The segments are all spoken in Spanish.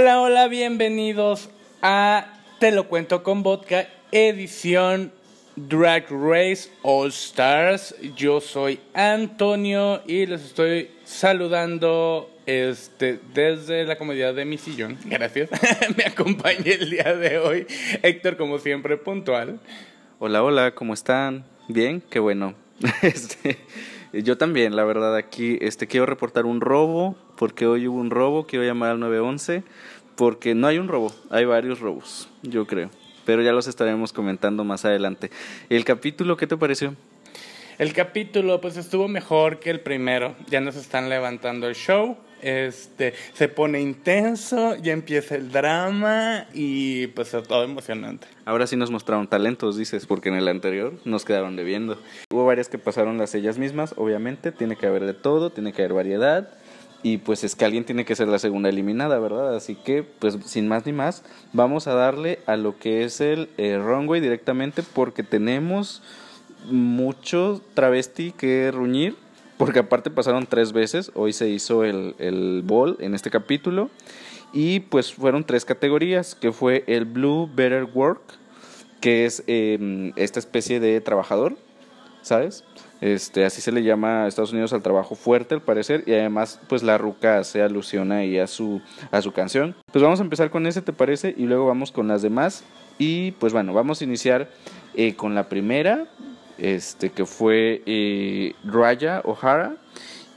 Hola, hola, bienvenidos a Te lo cuento con vodka, edición Drag Race All Stars. Yo soy Antonio y les estoy saludando este, desde la comodidad de mi sillón. Gracias. Me acompaña el día de hoy Héctor, como siempre, puntual. Hola, hola, ¿cómo están? Bien, qué bueno. Este, yo también, la verdad, aquí este, quiero reportar un robo, porque hoy hubo un robo, quiero llamar al 911, porque no hay un robo, hay varios robos, yo creo. Pero ya los estaremos comentando más adelante. ¿El capítulo qué te pareció? El capítulo pues estuvo mejor que el primero. Ya nos están levantando el show. Este se pone intenso, ya empieza el drama y pues todo emocionante. Ahora sí nos mostraron talentos, dices, porque en el anterior nos quedaron debiendo. Hubo varias que pasaron las ellas mismas, obviamente, tiene que haber de todo, tiene que haber variedad y pues es que alguien tiene que ser la segunda eliminada, ¿verdad? Así que pues sin más ni más, vamos a darle a lo que es el eh, runway directamente porque tenemos mucho travesti que ruñir porque aparte pasaron tres veces, hoy se hizo el, el ball en este capítulo, y pues fueron tres categorías, que fue el Blue Better Work, que es em, esta especie de trabajador, ¿sabes? Este, así se le llama Estados Unidos al trabajo fuerte, al parecer, y además, pues la ruca se alusiona ahí a su, a su canción. Pues vamos a empezar con ese, ¿te parece? Y luego vamos con las demás. Y pues bueno, vamos a iniciar eh, con la primera, este, que fue eh, Raya O'Hara,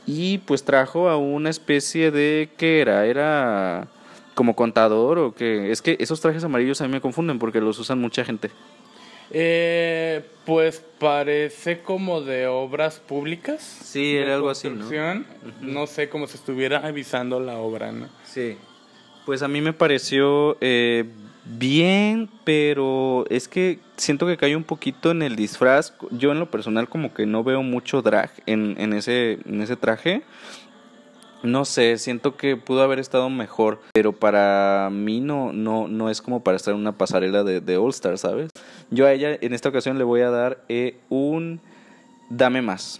y pues trajo a una especie de, ¿qué era? Era como contador o que es que esos trajes amarillos a mí me confunden porque los usan mucha gente. Eh, pues parece como de obras públicas. Sí, era algo así, ¿no? No sé, como si estuviera avisando la obra, ¿no? Sí. Pues a mí me pareció eh, bien, pero es que siento que cae un poquito en el disfraz. Yo en lo personal como que no veo mucho drag en, en, ese, en ese traje. No sé, siento que pudo haber estado mejor, pero para mí no, no, no es como para estar en una pasarela de, de All Star, ¿sabes? Yo a ella en esta ocasión le voy a dar eh, un dame más,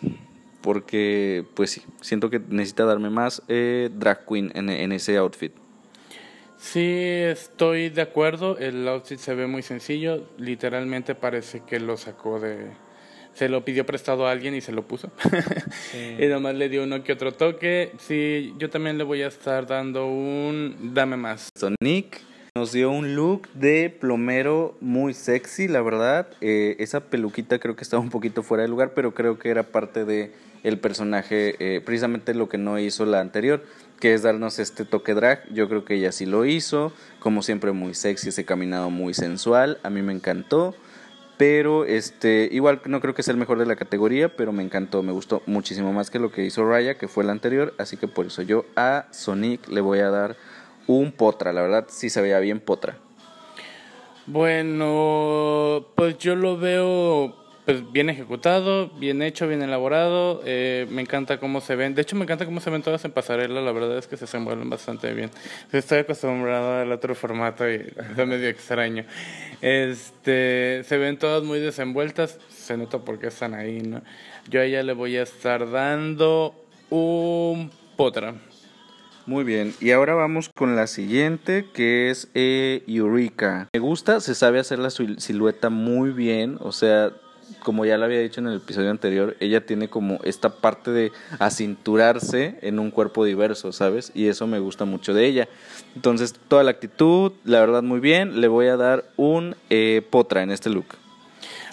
porque pues sí, siento que necesita darme más eh, drag queen en, en ese outfit. Sí, estoy de acuerdo. El outfit se ve muy sencillo. Literalmente parece que lo sacó de. Se lo pidió prestado a alguien y se lo puso. y nomás le dio uno que otro toque. Sí, yo también le voy a estar dando un dame más. Sonic nos dio un look de plomero muy sexy, la verdad. Eh, esa peluquita creo que estaba un poquito fuera de lugar, pero creo que era parte de el personaje, eh, precisamente lo que no hizo la anterior que es darnos este toque drag. Yo creo que ella sí lo hizo, como siempre muy sexy, ese caminado muy sensual, a mí me encantó. Pero este, igual no creo que sea el mejor de la categoría, pero me encantó, me gustó muchísimo más que lo que hizo Raya, que fue el anterior, así que por eso yo a Sonic le voy a dar un potra, la verdad sí se veía bien potra. Bueno, pues yo lo veo pues bien ejecutado, bien hecho, bien elaborado. Eh, me encanta cómo se ven. De hecho, me encanta cómo se ven todas en pasarela. La verdad es que se desenvuelven bastante bien. Estoy acostumbrado al otro formato y es medio extraño. Este, se ven todas muy desenvueltas. Se nota porque están ahí, ¿no? Yo a ella le voy a estar dando un potra. Muy bien, y ahora vamos con la siguiente que es eh, Eureka. Me gusta, se sabe hacer la silueta muy bien, o sea, como ya lo había dicho en el episodio anterior, ella tiene como esta parte de acinturarse en un cuerpo diverso, ¿sabes? Y eso me gusta mucho de ella. Entonces, toda la actitud, la verdad, muy bien. Le voy a dar un eh, potra en este look.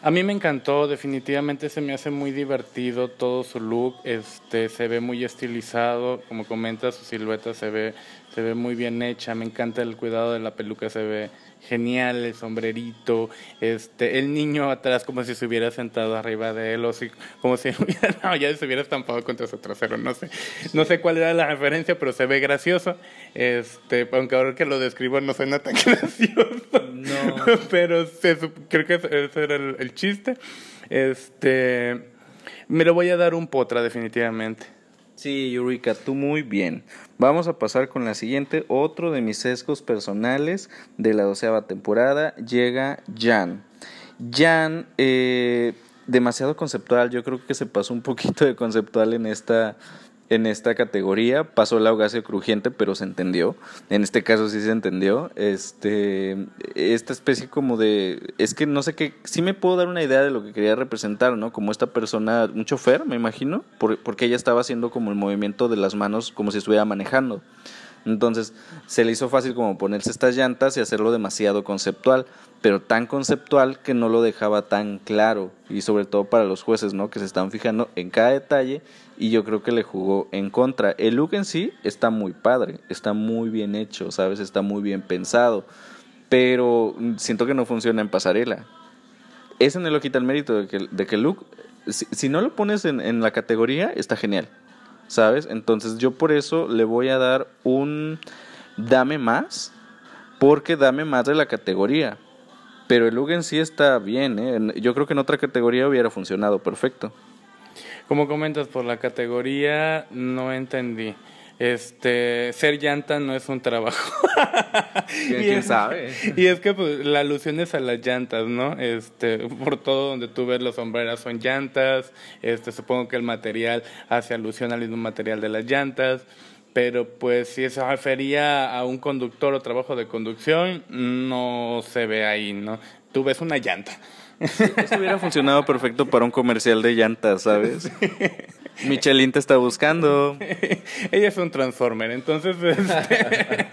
A mí me encantó, definitivamente se me hace muy divertido todo su look, este se ve muy estilizado, como comenta su silueta se ve se ve muy bien hecha, me encanta el cuidado de la peluca, se ve genial, el sombrerito, este, el niño atrás como si se hubiera sentado arriba de él o si, como si hubiera, no, ya se hubiera estampado contra su trasero, no sé, no sé cuál era la referencia, pero se ve gracioso, este, aunque ahora que lo describo no suena tan gracioso, no. pero creo que ese era el, el chiste, este, me lo voy a dar un potra definitivamente. Sí, Eureka, tú muy bien. Vamos a pasar con la siguiente. Otro de mis sesgos personales de la doceava temporada llega Jan. Jan, eh, demasiado conceptual. Yo creo que se pasó un poquito de conceptual en esta en esta categoría. Pasó la augacio crujiente, pero se entendió. En este caso sí se entendió. Este, esta especie como de... Es que no sé qué... Sí me puedo dar una idea de lo que quería representar, ¿no? Como esta persona, un chofer, me imagino, porque ella estaba haciendo como el movimiento de las manos como si estuviera manejando. Entonces se le hizo fácil como ponerse estas llantas y hacerlo demasiado conceptual, pero tan conceptual que no lo dejaba tan claro y sobre todo para los jueces, ¿no? Que se están fijando en cada detalle y yo creo que le jugó en contra. El look en sí está muy padre, está muy bien hecho, ¿sabes? Está muy bien pensado, pero siento que no funciona en pasarela. Eso no lo quita el mérito de que, de que el look, si, no lo pones en, en la categoría, está genial. ¿Sabes? Entonces yo por eso le voy a dar un dame más, porque dame más de la categoría. Pero el en sí está bien, ¿eh? Yo creo que en otra categoría hubiera funcionado perfecto. Como comentas, por la categoría no entendí. Este, ser llanta no es un trabajo. ¿Quién, sabe? Y es que pues, la alusión es a las llantas, ¿no? Este, por todo donde tú ves las sombreras son llantas, este, supongo que el material hace alusión al mismo material de las llantas, pero pues si se refería a un conductor o trabajo de conducción, no se ve ahí, ¿no? Tú ves una llanta. esto hubiera funcionado perfecto para un comercial de llantas, ¿sabes? Michelin te está buscando. Ella es un Transformer, entonces este,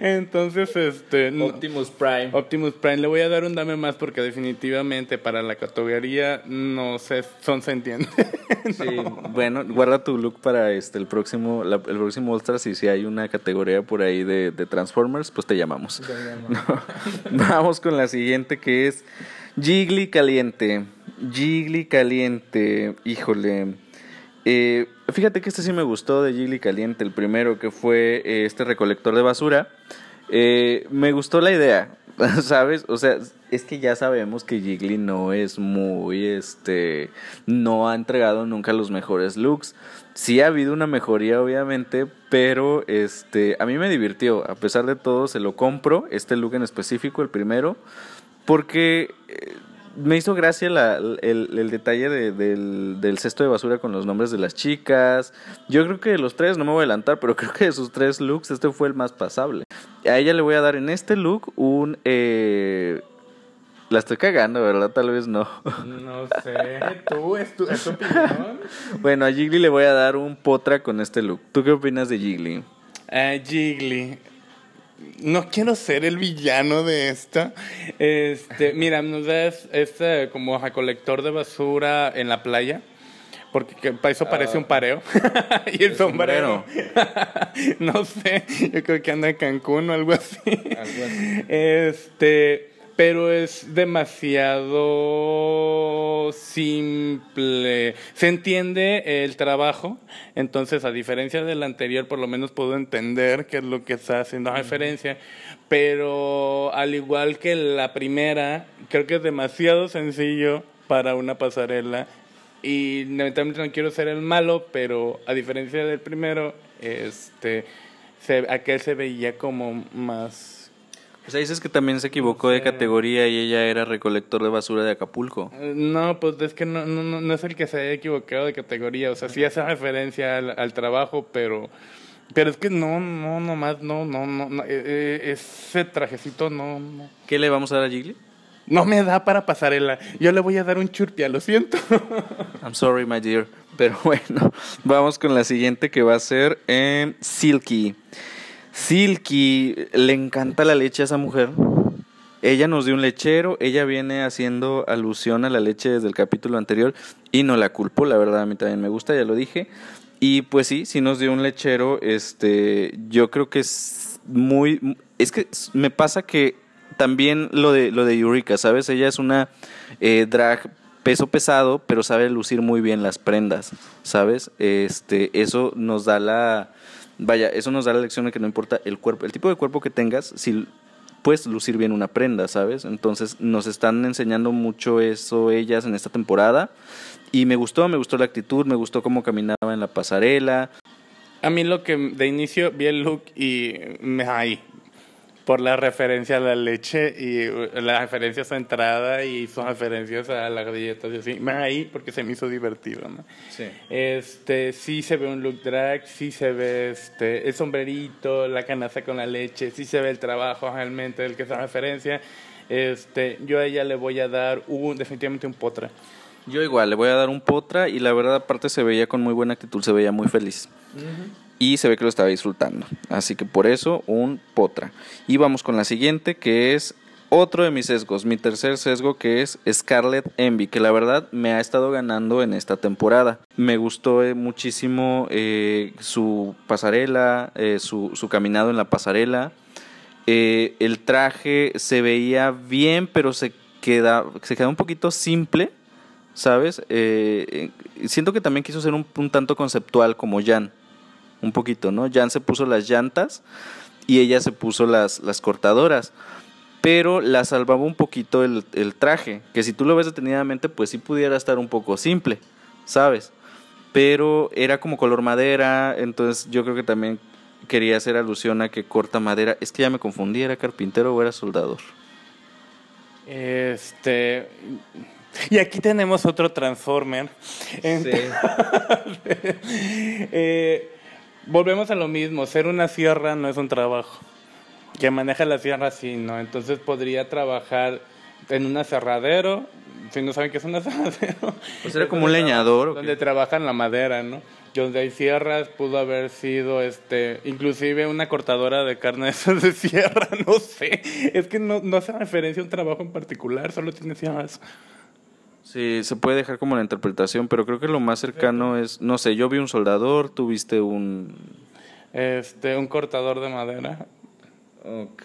entonces este Optimus Prime. Optimus Prime le voy a dar un dame más porque definitivamente para la categoría no sé, son se entiende. Sí, bueno, guarda tu look para este el próximo el próximo Ultra y si hay una categoría por ahí de, Transformers, pues te llamamos. Vamos con la siguiente que es Jiggly caliente. Jiggly caliente. Híjole. Eh, fíjate que este sí me gustó de Gigli Caliente, el primero que fue eh, este recolector de basura. Eh, me gustó la idea, ¿sabes? O sea, es que ya sabemos que Jiggly no es muy, este, no ha entregado nunca los mejores looks. Sí ha habido una mejoría, obviamente, pero este, a mí me divirtió. A pesar de todo, se lo compro, este look en específico, el primero, porque me hizo gracia el, detalle del, cesto de basura con los nombres de las chicas. Yo creo que de los tres, no me voy a adelantar, pero creo que de sus tres looks, este fue el más pasable. A ella le voy a dar en este look un... Eh, la estoy cagando, ¿verdad? Tal vez no. No sé. ¿Tú? ¿Es tu, opinión? bueno, a Jiggly le voy a dar un potra con este look. ¿Tú qué opinas de Jiggly? Uh, Jiggly no quiero ser el villano de esta. Este, mira, nos das este como recolector de basura en la playa. Porque para eso parece un ah. pareo. y el sombrero. no sé, yo creo que anda en Cancún o algo así. Algo así. Este pero es demasiado simple. Se entiende el trabajo, entonces a diferencia del anterior, por lo menos puedo entender qué es lo que está haciendo referencia, pero al igual que la primera, creo que es demasiado sencillo para una pasarela. Y lamentablemente no quiero ser el malo, pero a diferencia del primero, este, se, aquel se veía como más o sea, dices que también se equivocó de categoría y ella era recolector de basura de Acapulco. Eh, no, pues es que no, no, no es el que se haya equivocado de categoría. O sea, sí hace referencia al, trabajo, pero... Pero es que no, no, nomás, no, no, no, eh, eh, ese trajecito no, no. ¿Qué le vamos a dar a Jiggly? No me da para pasarela. Yo le voy a dar un churpia, lo siento. I'm sorry, my dear. Pero bueno, vamos con la siguiente que va a ser Silky. Silky, le encanta la leche a esa mujer. Ella nos dio un lechero, ella viene haciendo alusión a la leche desde el capítulo anterior y no la culpo, la verdad a mí también me gusta, ya lo dije. Y pues sí, sí nos dio un lechero, este, yo creo que es muy, es que me pasa que también lo de, lo de Eureka, ¿sabes? Ella es una eh, drag peso pesado, pero sabe lucir muy bien las prendas, ¿sabes? Este, eso nos da la Vaya, eso nos da la lección de que no importa el cuerpo, el tipo de cuerpo que tengas, si puedes lucir bien una prenda, ¿sabes? Entonces nos están enseñando mucho eso ellas en esta temporada y me gustó, me gustó la actitud, me gustó cómo caminaba en la pasarela. A mí lo que de inicio vi el look y me ahí. Por la referencia a la leche y uh, la referencia a entrada y sus referencias a las galletas y así. Más ahí porque se me hizo divertido, ¿no? Sí. Este, sí se ve un look drag, sí se ve este, el sombrerito, la canasta con la leche, sí se ve el trabajo realmente del que es referencia. Este, yo a ella le voy a dar un, definitivamente un potra. Yo igual, le voy a dar un potra y la verdad aparte se veía con muy buena actitud, se veía muy feliz. Y se ve que lo estaba disfrutando. Así que por eso un potra. Y vamos con la siguiente que es otro de mis sesgos, mi tercer sesgo que es Scarlett Envy, que la verdad me ha estado ganando en esta temporada. Me gustó eh, muchísimo eh, su pasarela, eh, su, su, caminado en la pasarela. el traje se veía bien, pero se queda, se queda un poquito simple ¿sabes? Siento que también quiso ser un, tanto conceptual como Jan, un poquito, ¿no? Jan se puso las llantas y ella se puso las, las cortadoras, pero la salvaba un poquito el, el, traje, que si tú lo ves detenidamente, pues sí pudiera estar un poco simple, ¿sabes? Pero era como color madera, entonces yo creo que también quería hacer alusión a que corta madera. Es que ya me confundí, ¿era carpintero o era soldador? Este y aquí tenemos otro Transformer. eh, volvemos a lo mismo, ser una sierra no es un trabajo. Que maneja la sierra sí, ¿no? Entonces podría trabajar en un aserradero, si no saben qué es un aserradero. Pues era como un leñador. Donde trabajan la madera, ¿no? donde hay sierras pudo haber sido este inclusive una cortadora de carne de sierra no sé es que no, no hace referencia a un trabajo en particular solo tiene sierras Sí, se puede dejar como la interpretación, pero creo que lo más cercano es, no sé, yo vi un soldador, tú viste un... Este, un cortador de madera. Ok.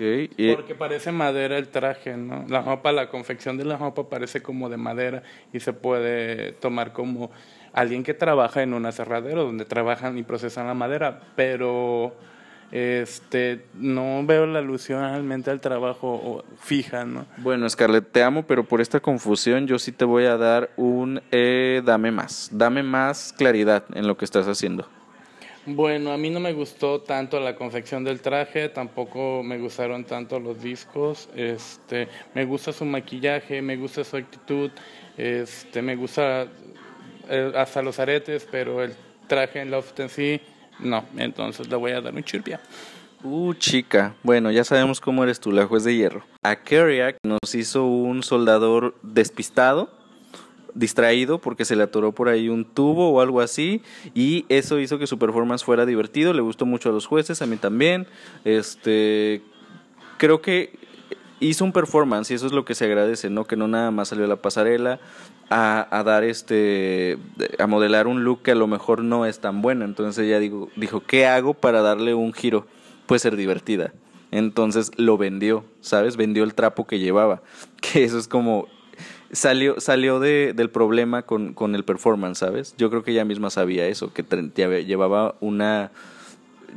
Porque parece madera el traje, ¿no? La ropa, la confección de la ropa parece como de madera y se puede tomar como alguien que trabaja en un aserradero donde trabajan y procesan la madera, pero este no veo la alusión realmente al trabajo fija, ¿no? Bueno, Scarlett, te amo, pero por esta confusión yo sí te voy a dar un eh, dame más, dame más claridad en lo que estás haciendo. Bueno, a mí no me gustó tanto la confección del traje, tampoco me gustaron tanto los discos, este, me gusta su maquillaje, me gusta su actitud, este, me gusta eh, hasta los aretes, pero el traje en Loft en sí no, entonces le voy a dar un chirpia. Uh, chica. Bueno, ya sabemos cómo eres tú, la juez de hierro. A Kerriak nos hizo un soldador despistado, distraído porque se le atoró por ahí un tubo o algo así y eso hizo que su performance fuera divertido, le gustó mucho a los jueces, a mí también. Este creo que hizo un performance y eso es lo que se agradece, ¿no? Que no nada más salió a la pasarela a, a, dar este, a modelar un look que a lo mejor no es tan bueno. Entonces ella dijo, dijo, ¿qué hago para darle un giro? Puede ser divertida. Entonces lo vendió, ¿sabes? Vendió el trapo que llevaba. Que eso es como, salió, salió de, del problema con, con el performance, ¿sabes? Yo creo que ella misma sabía eso, que llevaba una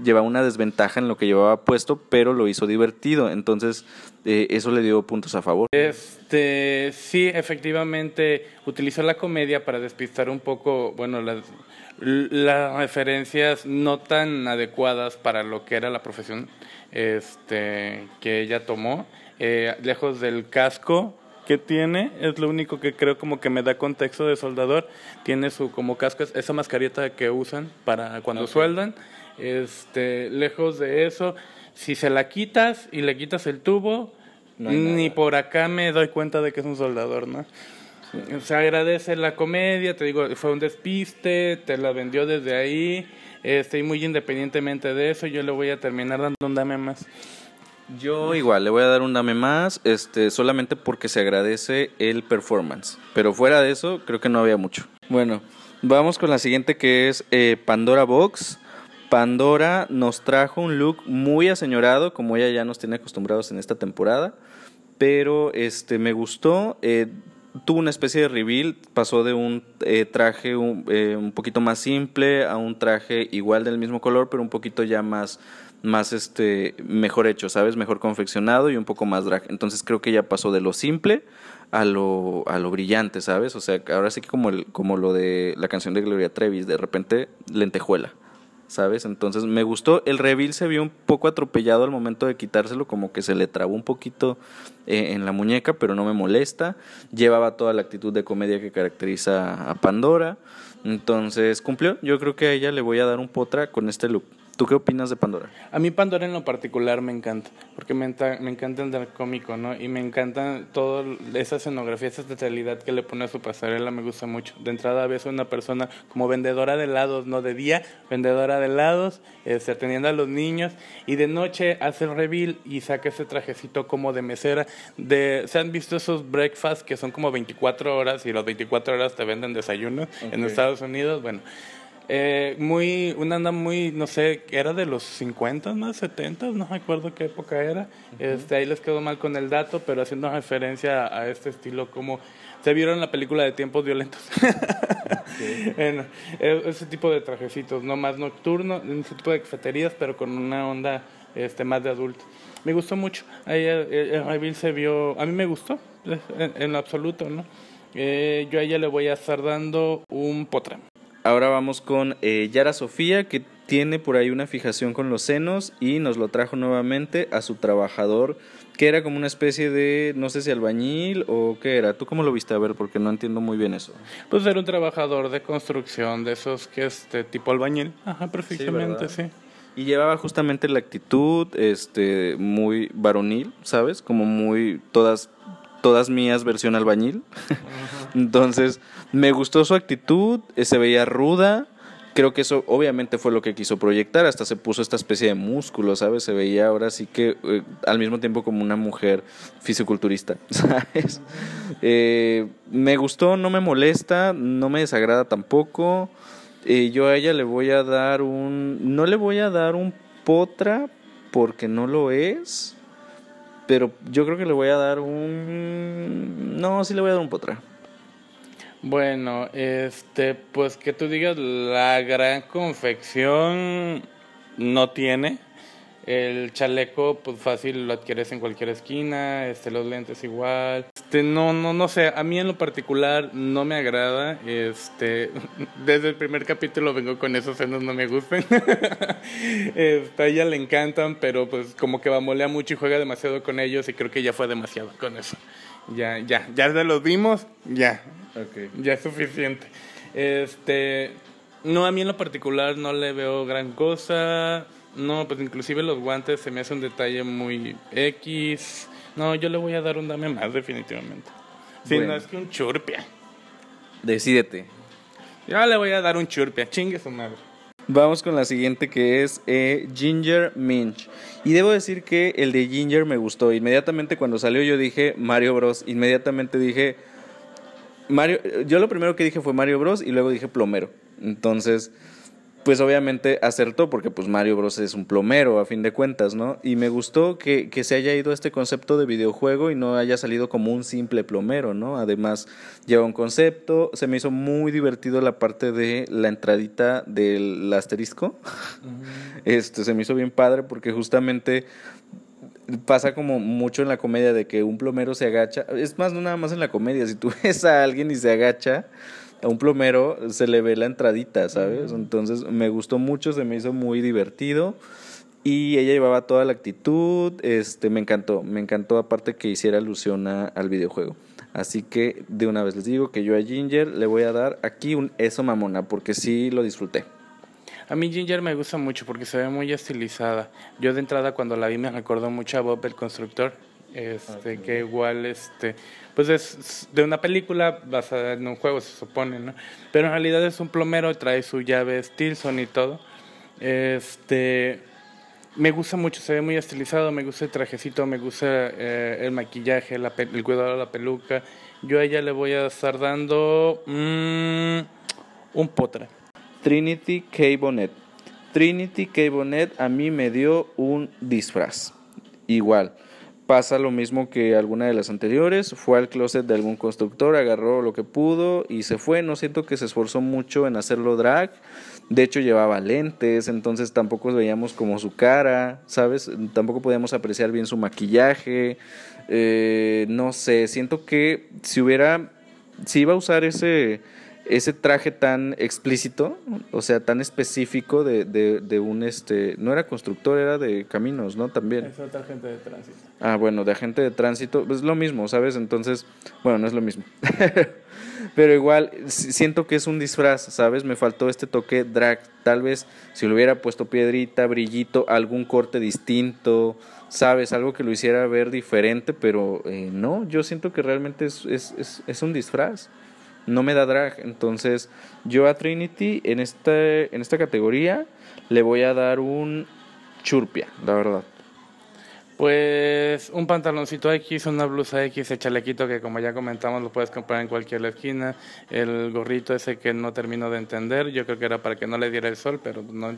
llevaba una desventaja en lo que llevaba puesto, pero lo hizo divertido. Entonces, eh, eso le dio puntos a favor. Este, sí, efectivamente, utilizó la comedia para despistar un poco, bueno, las, las referencias no tan adecuadas para lo que era la profesión este, que ella tomó. Eh, lejos del casco que tiene, es lo único que creo como que me da contexto de soldador. Tiene su como casco, esa mascarita que usan para cuando sueldan este, lejos de eso, si se la quitas y le quitas el tubo, ni por acá me doy cuenta de que es un soldador, ¿no? Se agradece la comedia, te digo, fue un despiste, te la vendió desde ahí, estoy muy independientemente de eso, yo le voy a terminar dando un dame más. Yo igual, le voy a dar un dame más, este, solamente porque se agradece el performance. Pero fuera de eso, creo que no había mucho. Bueno, vamos con la siguiente que es eh, Pandora Box. Pandora nos trajo un look muy aseñorado, como ella ya nos tiene acostumbrados en esta temporada, pero este me gustó. Eh, tuvo una especie de reveal, pasó de un eh, traje eh, un, poquito más simple a un traje igual del mismo color, pero un poquito ya más, más este, mejor hecho, ¿sabes? Mejor confeccionado y un poco más drag. Entonces creo que ya pasó de lo simple a lo, a lo brillante, ¿sabes? O sea, ahora sí que como, el, como lo de la canción de Gloria Trevis, de repente lentejuela. ¿Sabes? Entonces me gustó. El reveal se vio un poco atropellado al momento de quitárselo, como que se le trabó un poquito eh, en la muñeca, pero no me molesta. Llevaba toda la actitud de comedia que caracteriza a Pandora. Entonces cumplió. Yo creo que a ella le voy a dar un potra con este look. ¿Tú qué opinas de Pandora? A mí Pandora en lo particular me encanta, porque me, me encanta el dar cómico, ¿no? Y me encantan toda esa escenografía, esa teatralidad que le pone a su pasarela, me gusta mucho. De entrada ves a una persona como vendedora de helados, ¿no? De día, vendedora de helados, este, atendiendo a los niños, y de noche hace el reveal y saca ese trajecito como de mesera. De, ¿Se han visto esos breakfasts que son como 24 horas y las 24 horas te venden desayuno en Estados Unidos? Bueno eh, muy, una anda muy, no sé, era de los 50, ¿no? 70, no me acuerdo qué época era. este, ahí les quedó mal con el dato, pero haciendo referencia a, este estilo como... ¿Se vieron la película de Tiempos Violentos? bueno, e, ese tipo de trajecitos, no más nocturno, ese tipo de cafeterías, pero con una onda este, más de adulto. Me gustó mucho. Ahí el, el se vio, a mí me gustó, en, en absoluto, ¿no? Eh, yo a ella le voy a estar dando un potra. Ahora vamos con eh, Yara Sofía, que tiene por ahí una fijación con los senos y nos lo trajo nuevamente a su trabajador, que era como una especie de, no sé si albañil o qué era. ¿Tú cómo lo viste? A ver, porque no entiendo muy bien eso. Pues era un trabajador de construcción, de esos que este tipo albañil. Ajá, perfectamente, sí. Y llevaba justamente la actitud este muy varonil, ¿sabes? Como muy todas todas mías versión albañil. Entonces, me gustó su actitud, eh, se veía ruda. Creo que eso obviamente fue lo que quiso proyectar, hasta se puso esta especie de músculo, ¿sabes? Se veía ahora sí que eh, al mismo tiempo como una mujer fisiculturista, ¿sabes? Eh, me gustó, no me molesta, no me desagrada tampoco. yo a ella le voy a dar un... No le voy a dar un potra porque no lo es, pero yo creo que le voy a dar un... No, sí le voy a dar un potra. Bueno, este, pues que tú digas, la gran confección no tiene. El chaleco, pues fácil lo adquieres en cualquier esquina, este, los lentes igual. Este, no, no, no sé, a mí en lo particular no me agrada. Este, desde el primer capítulo vengo con esos senos no me gustan. este, a ella le encantan, pero pues como que va molea mucho y juega demasiado con ellos y creo que ya fue demasiado con eso. Ya, ya, ya se los vimos, ya. Okay. Ya es suficiente. Este, no, a mí en lo particular no le veo gran cosa. No, pues inclusive los guantes se me hace un detalle muy X. No, yo le voy a dar un dame más definitivamente. Si no es que un churpia. Decídete. Yo le voy a dar un churpia, chingue su madre. Vamos con la siguiente que es eh, Ginger Minch. Y debo decir que el de Ginger me gustó. Inmediatamente cuando salió yo dije Mario Bros. Inmediatamente dije Mario. Yo lo primero que dije fue Mario Bros. y luego dije plomero. Entonces pues obviamente acertó porque pues Mario Bros es un plomero a fin de cuentas, ¿no? Y me gustó que, que, se haya ido a este concepto de videojuego y no haya salido como un simple plomero, ¿no? Además lleva un concepto, se me hizo muy divertido la parte de la entradita del asterisco, este se me hizo bien padre porque justamente pasa como mucho en la comedia de que un plomero se agacha, es más no nada más en la comedia, si tú ves a alguien y se agacha, a un plomero se le ve la entradita, ¿sabes? Entonces me gustó mucho, se me hizo muy divertido y ella llevaba toda la actitud, este me encantó, me encantó aparte que hiciera alusión al videojuego. Así que de una vez les digo que yo a Ginger le voy a dar aquí un eso mamona porque sí lo disfruté. A mí Ginger me gusta mucho porque se ve muy estilizada. Yo de entrada cuando la vi me recordó mucho a Bob el constructor, este que igual este pues es de una película basada en un juego, se supone, ¿no? Pero en realidad es un plomero, trae su llave Stilson y todo. Este, me gusta mucho, se ve muy estilizado, me gusta el trajecito, me gusta eh, el maquillaje, el cuidado de la peluca. Yo a ella le voy a estar dando mm, un potra. Trinity K. Bonnet. Trinity K. Bonnet a mí me dio un disfraz. Igual pasa lo mismo que alguna de las anteriores, fue al closet de algún constructor, agarró lo que pudo y se fue, no siento que se esforzó mucho en hacerlo drag, de hecho llevaba lentes, entonces tampoco veíamos como su cara, ¿sabes? Tampoco podíamos apreciar bien su maquillaje, eh, no sé, siento que si hubiera, si iba a usar ese ese traje tan explícito, o sea, tan específico de, de, de, un, este, no era constructor, era de caminos, ¿no? También. Es otra agente de tránsito. Ah, bueno, de agente de tránsito, pues lo mismo, ¿sabes? Entonces, bueno, no es lo mismo. Pero igual, siento que es un disfraz, ¿sabes? Me faltó este toque drag, tal vez si le hubiera puesto piedrita, brillito, algún corte distinto, ¿sabes? Algo que lo hiciera ver diferente, pero eh, no, yo siento que realmente es, es, es, es un disfraz no me da drag. Entonces, yo a Trinity en esta, en esta categoría le voy a dar un churpia, la verdad. Pues un pantaloncito X, una blusa X, el chalequito que como ya comentamos lo puedes comprar en cualquier esquina, el gorrito ese que no termino de entender, yo creo que era para que no le diera el sol, pero no,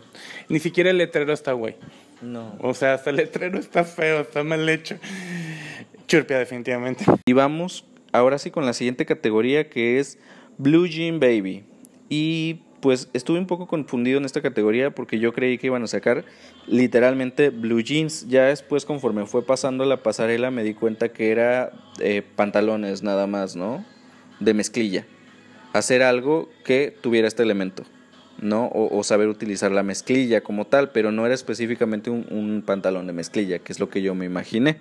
ni siquiera el letrero está güey. No. O sea, hasta el letrero está feo, está mal hecho. Churpia definitivamente. Y vamos ahora sí con la siguiente categoría que es Blue Jean Baby. Y pues estuve un poco confundido en esta categoría porque yo creí que iban a sacar literalmente blue jeans. Ya después conforme fue pasando la pasarela me di cuenta que era eh, pantalones nada más, ¿no? De mezclilla. Hacer algo que tuviera este elemento, ¿no? O, saber utilizar la mezclilla como tal, pero no era específicamente un pantalón de mezclilla, que es lo que yo me imaginé.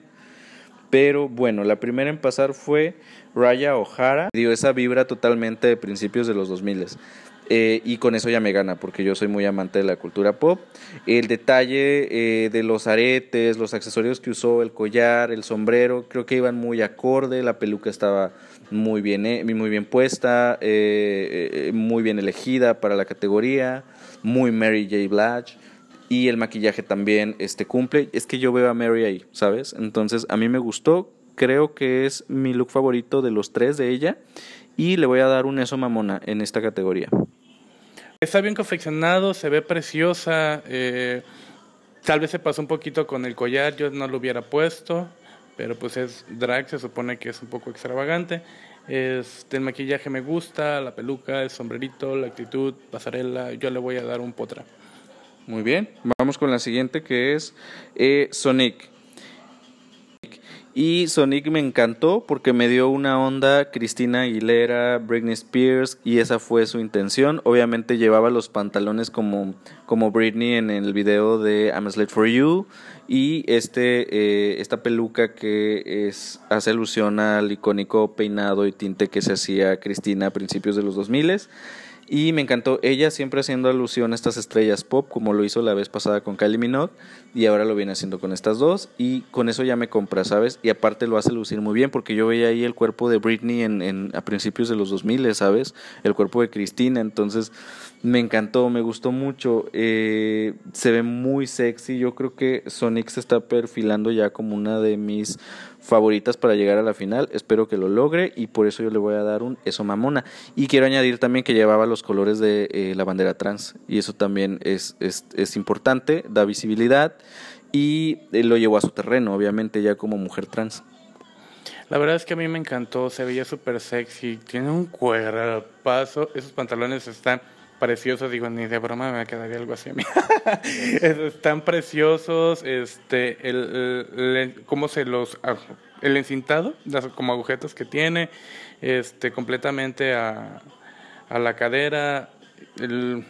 Pero bueno, la primera en pasar fue Raya O'Hara. Dio esa vibra totalmente de principios de los 2000. Eh, y con eso ya me gana, porque yo soy muy amante de la cultura pop. El detalle eh, de los aretes, los accesorios que usó, el collar, el sombrero, creo que iban muy acorde, la peluca estaba muy bien, eh, muy bien puesta, eh, muy bien elegida para la categoría, muy Mary J. Blige. Y el maquillaje también este, cumple. Es que yo veo a Mary ahí, ¿sabes? Entonces a mí me gustó. Creo que es mi look favorito de los tres de ella. Y le voy a dar un eso mamona en esta categoría. Está bien confeccionado, se ve preciosa. Eh, tal vez se pasó un poquito con el collar, yo no lo hubiera puesto. Pero pues es drag, se supone que es un poco extravagante. Este, el maquillaje me gusta, la peluca, el sombrerito, la actitud, pasarela. Yo le voy a dar un potra. Muy bien, vamos con la siguiente que es eh, Sonic. Y Sonic me encantó porque me dio una onda Cristina Aguilera, Britney Spears y esa fue su intención. Obviamente llevaba los pantalones como, como Britney en el video de I'm a Slave for You y este, eh, esta peluca que es, hace alusión al icónico peinado y tinte que se hacía Cristina a principios de los 2000 y me encantó ella siempre haciendo alusión a estas estrellas pop, como lo hizo la vez pasada con Kylie Minogue, y ahora lo viene haciendo con estas dos, y con eso ya me compra, ¿sabes? Y aparte lo hace lucir muy bien, porque yo veía ahí el cuerpo de Britney en, en, a principios de los 2000, ¿sabes? El cuerpo de Cristina, entonces me encantó, me gustó mucho, eh, se ve muy sexy, yo creo que Sonic se está perfilando ya como una de mis favoritas para llegar a la final. Espero que lo logre y por eso yo le voy a dar un eso mamona. Y quiero añadir también que llevaba los colores de eh, la bandera trans y eso también es, es, es importante, da visibilidad y eh, lo llevó a su terreno, obviamente ya como mujer trans. La verdad es que a mí me encantó, se veía súper sexy, tiene un cuerpazo, esos pantalones están preciosos, digo, ni de broma me quedaría algo así a mí. Están preciosos, este, el, cómo se los, el encintado, las como agujetas que tiene, este, completamente a, a la cadera, el,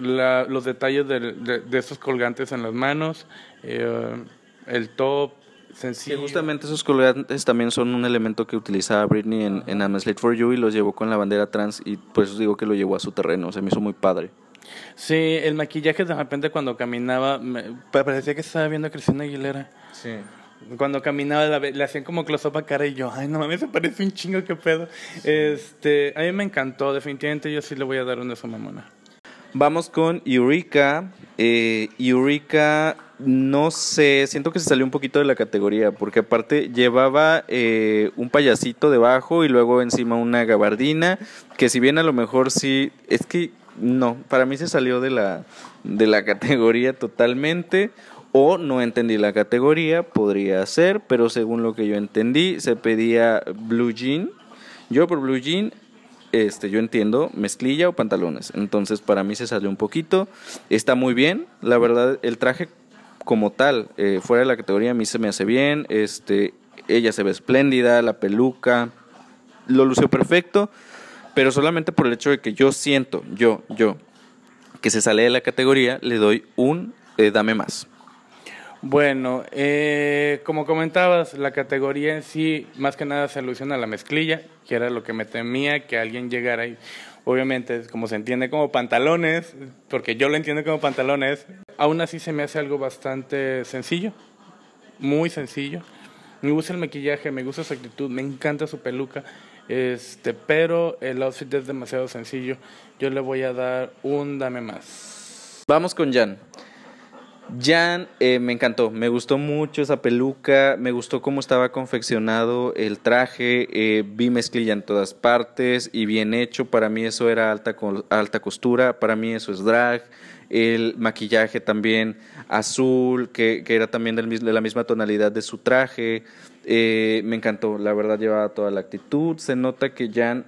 la, los detalles de, de, de, esos colgantes en las manos, eh, el top, sencillo. Sí, justamente esos colgantes también son un elemento que utilizaba Britney en, en I'm Slate for You y los llevó con la bandera trans y por eso digo que lo llevó a su terreno, se me hizo muy padre. Sí, el maquillaje de repente cuando caminaba, me parecía que estaba viendo a Cristina Aguilera. Sí. Cuando caminaba le hacían como close-up a cara y yo, ay no mames, se parece un chingo, qué pedo. Sí. Este, a mí me encantó, definitivamente yo sí le voy a dar una de su mamona. Vamos con Eureka. Eh, Eureka no sé, siento que se salió un poquito de la categoría, porque aparte llevaba eh, un payasito debajo y luego encima una gabardina, que si bien a lo mejor sí, es que no, para mí se salió de la, de la categoría totalmente, o no entendí la categoría, podría ser, pero según lo que yo entendí, se pedía blue jean. Yo por blue jean este, yo entiendo mezclilla o pantalones. Entonces, para mí se salió un poquito. Está muy bien. La verdad, el traje como tal, eh, fuera de la categoría, a mí se me hace bien. Este, ella se ve espléndida, la peluca, lo lució perfecto. pero solamente por el hecho de que yo siento, yo, yo, que se sale de la categoría, le doy un eh, dame más. Bueno, eh, como comentabas, la categoría en sí más que nada se alusiona a la mezclilla, que era lo que me temía, que alguien llegara ahí. Obviamente, como se entiende como pantalones, porque yo lo entiendo como pantalones, aún así se me hace algo bastante sencillo, muy sencillo. Me gusta el maquillaje, me gusta su actitud, me encanta su peluca, este, pero el outfit es demasiado sencillo. Yo le voy a dar un dame más. Vamos con Jan. Jan eh, me encantó, me gustó mucho esa peluca, me gustó cómo estaba confeccionado el traje, eh, vi mezclilla en todas partes y bien hecho, para mí eso era alta, alta costura, para mí eso es drag, el maquillaje también azul, que, era también de la misma tonalidad de su traje, eh, me encantó, la verdad llevaba toda la actitud, se nota que Jan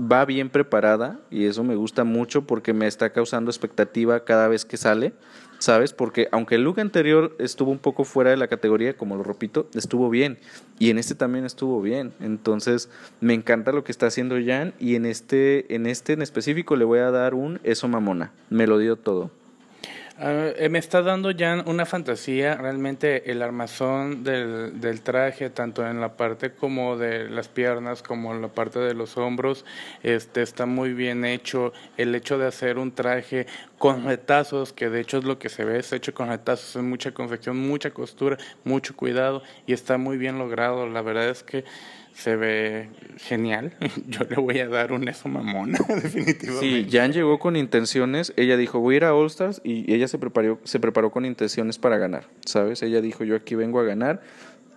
va bien preparada y eso me gusta mucho porque me está causando expectativa cada vez que sale. ¿Sabes? Porque aunque el look anterior estuvo un poco fuera de la categoría, como lo repito, estuvo bien. Y en este también estuvo bien. Entonces, me encanta lo que está haciendo Jan y en este, en este en específico le voy a dar un eso mamona. Me lo dio todo. Ah, eh, me está dando ya una fantasía, realmente el armazón del, del, traje, tanto en la parte como de las piernas, como en la parte de los hombros, este, está muy bien hecho. El hecho de hacer un traje con retazos, que de hecho es lo que se ve, es hecho con retazos, es mucha confección, mucha costura, mucho cuidado y está muy bien logrado. La verdad es que se ve genial. Yo le voy a dar un eso mamona, definitivamente. Sí, Jan llegó con intenciones. Ella dijo, voy a ir a All Stars y ella se preparó, se preparó con intenciones para ganar, ¿sabes? Ella dijo, yo aquí vengo a ganar.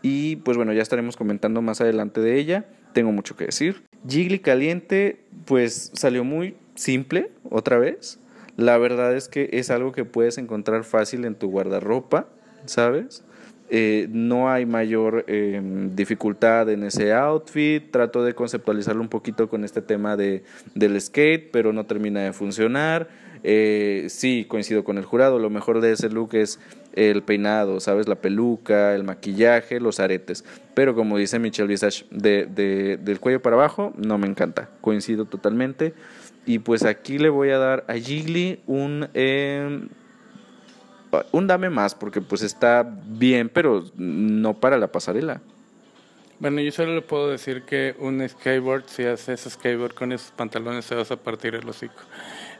Y pues bueno, ya estaremos comentando más adelante de ella. Tengo mucho que decir. Jiggly Caliente, pues salió muy simple, otra vez. La verdad es que es algo que puedes encontrar fácil en tu guardarropa, ¿sabes? Eh, no hay mayor em, dificultad en ese outfit. Trato de conceptualizarlo un poquito con este tema de, del skate, pero no termina de funcionar. Eh, sí, coincido con el jurado. Lo mejor de ese look es el peinado, ¿sabes? La peluca, el maquillaje, los aretes. Pero como dice Michelle Visage, de, del cuello para abajo, no me encanta. Coincido totalmente. Y pues aquí le voy a dar a Jiggly un em, un dame más, porque pues está bien, pero no para la pasarela. Bueno, yo solo le puedo decir que un skateboard, si haces skateboard con esos pantalones, se vas a partir el hocico.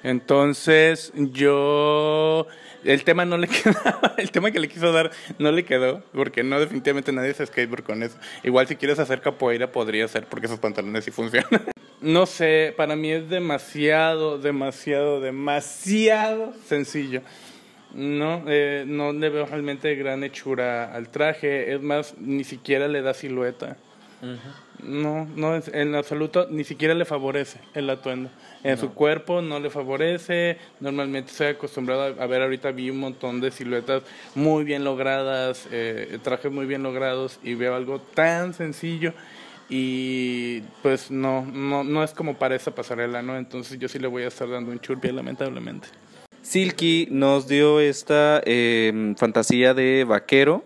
Entonces, yo. El tema no le quedaba, el tema que le quiso dar no le quedó, porque no, definitivamente nadie hace skateboard con eso. Igual si quieres hacer capoeira, podría ser, porque esos pantalones sí funcionan. No sé, para mí es demasiado, demasiado, demasiado sencillo. No, eh, no le veo realmente gran hechura al traje. Es más, ni siquiera le da silueta. No, no, en absoluto ni siquiera le favorece el atuendo. En su cuerpo no le favorece. Normalmente estoy acostumbrado a, ver, ahorita vi un montón de siluetas muy bien logradas, eh, trajes muy bien logrados y veo algo tan sencillo y pues no, no, no es como para esa pasarela, ¿no? Entonces yo sí le voy a estar dando un churpia lamentablemente. Silky nos dio esta em, fantasía de vaquero.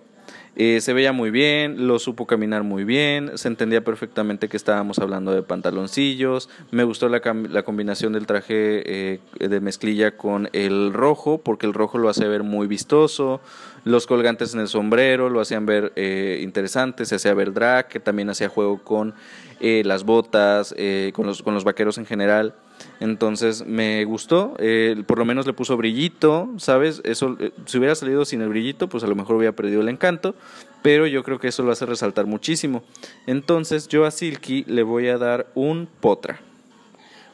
Eh, se veía muy bien, lo supo caminar muy bien, se entendía perfectamente que estábamos hablando de pantaloncillos. Me gustó la, la combinación del traje eh, de mezclilla con el rojo, porque el rojo lo hace ver muy vistoso. Los colgantes en el sombrero lo hacían ver eh, interesante, se hacía ver drag, que también hacía juego con las botas, con, los, con los vaqueros en general. Entonces me gustó, eh, por lo menos le puso brillito, ¿sabes? Eso, eh, si hubiera salido sin el brillito, pues a lo mejor hubiera perdido el encanto, pero yo creo que eso lo hace resaltar muchísimo. Entonces yo a Silky le voy a dar un potra.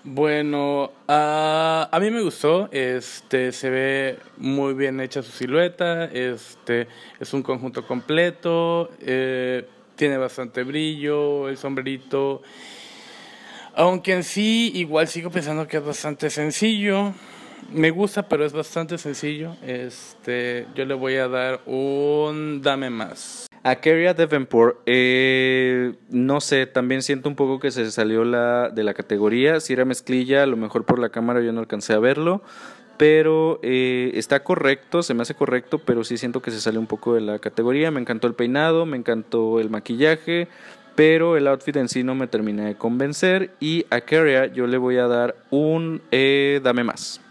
Bueno, a mí me gustó, este, se ve muy bien hecha su silueta, este, es un conjunto completo, eh, tiene bastante brillo, el sombrerito aunque en sí igual sigo pensando que es bastante sencillo. Me gusta, pero es bastante sencillo. Este, yo le voy a dar un dame más. A Keria Devenport, eh, no sé, también siento un poco que se salió la, de la categoría. Si era mezclilla, a lo mejor por la cámara yo no alcancé a verlo. Pero eh, está correcto, se me hace correcto, pero sí siento que se salió un poco de la categoría. Me encantó el peinado, me encantó el maquillaje, pero el outfit en sí no me termina de convencer y a Keria yo le voy a dar un eh, dame más.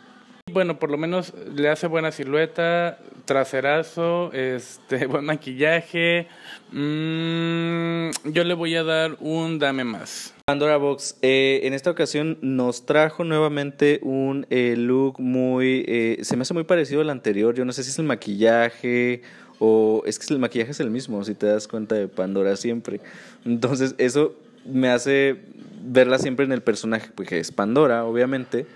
Bueno, por lo menos le hace buena silueta, traserazo, este, buen maquillaje. Mm, yo le voy a dar un dame más. Pandora Box, eh, en esta ocasión nos trajo nuevamente un eh, look muy, eh, se me hace muy parecido al anterior. Yo no sé si es el maquillaje o es que el maquillaje es el mismo, si te das cuenta de Pandora siempre. Entonces eso me hace verla siempre en el personaje, porque es Pandora, obviamente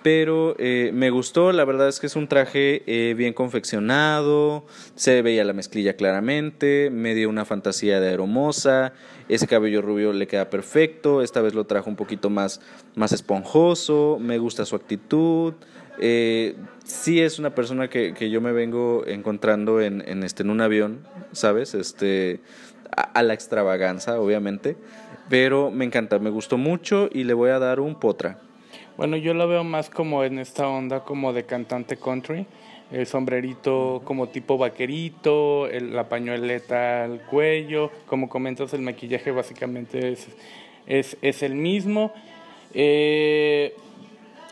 pero me gustó, la verdad es que es un traje bien confeccionado, se veía la mezclilla claramente, me dio una fantasía de hermosa, ese cabello rubio le queda perfecto, esta vez lo trajo un poquito más, más esponjoso, me gusta su actitud, eh, sí es una persona que, que, yo me vengo encontrando en, en, este, en un avión, ¿sabes? Este, a, a la extravaganza, obviamente, pero me encanta, me gustó mucho y le voy a dar un potra. Bueno, yo lo veo más como en esta onda como de cantante country. El sombrerito como tipo vaquerito, el, la pañueleta al cuello. Como comentas, el maquillaje básicamente es, es, es el mismo. Eh,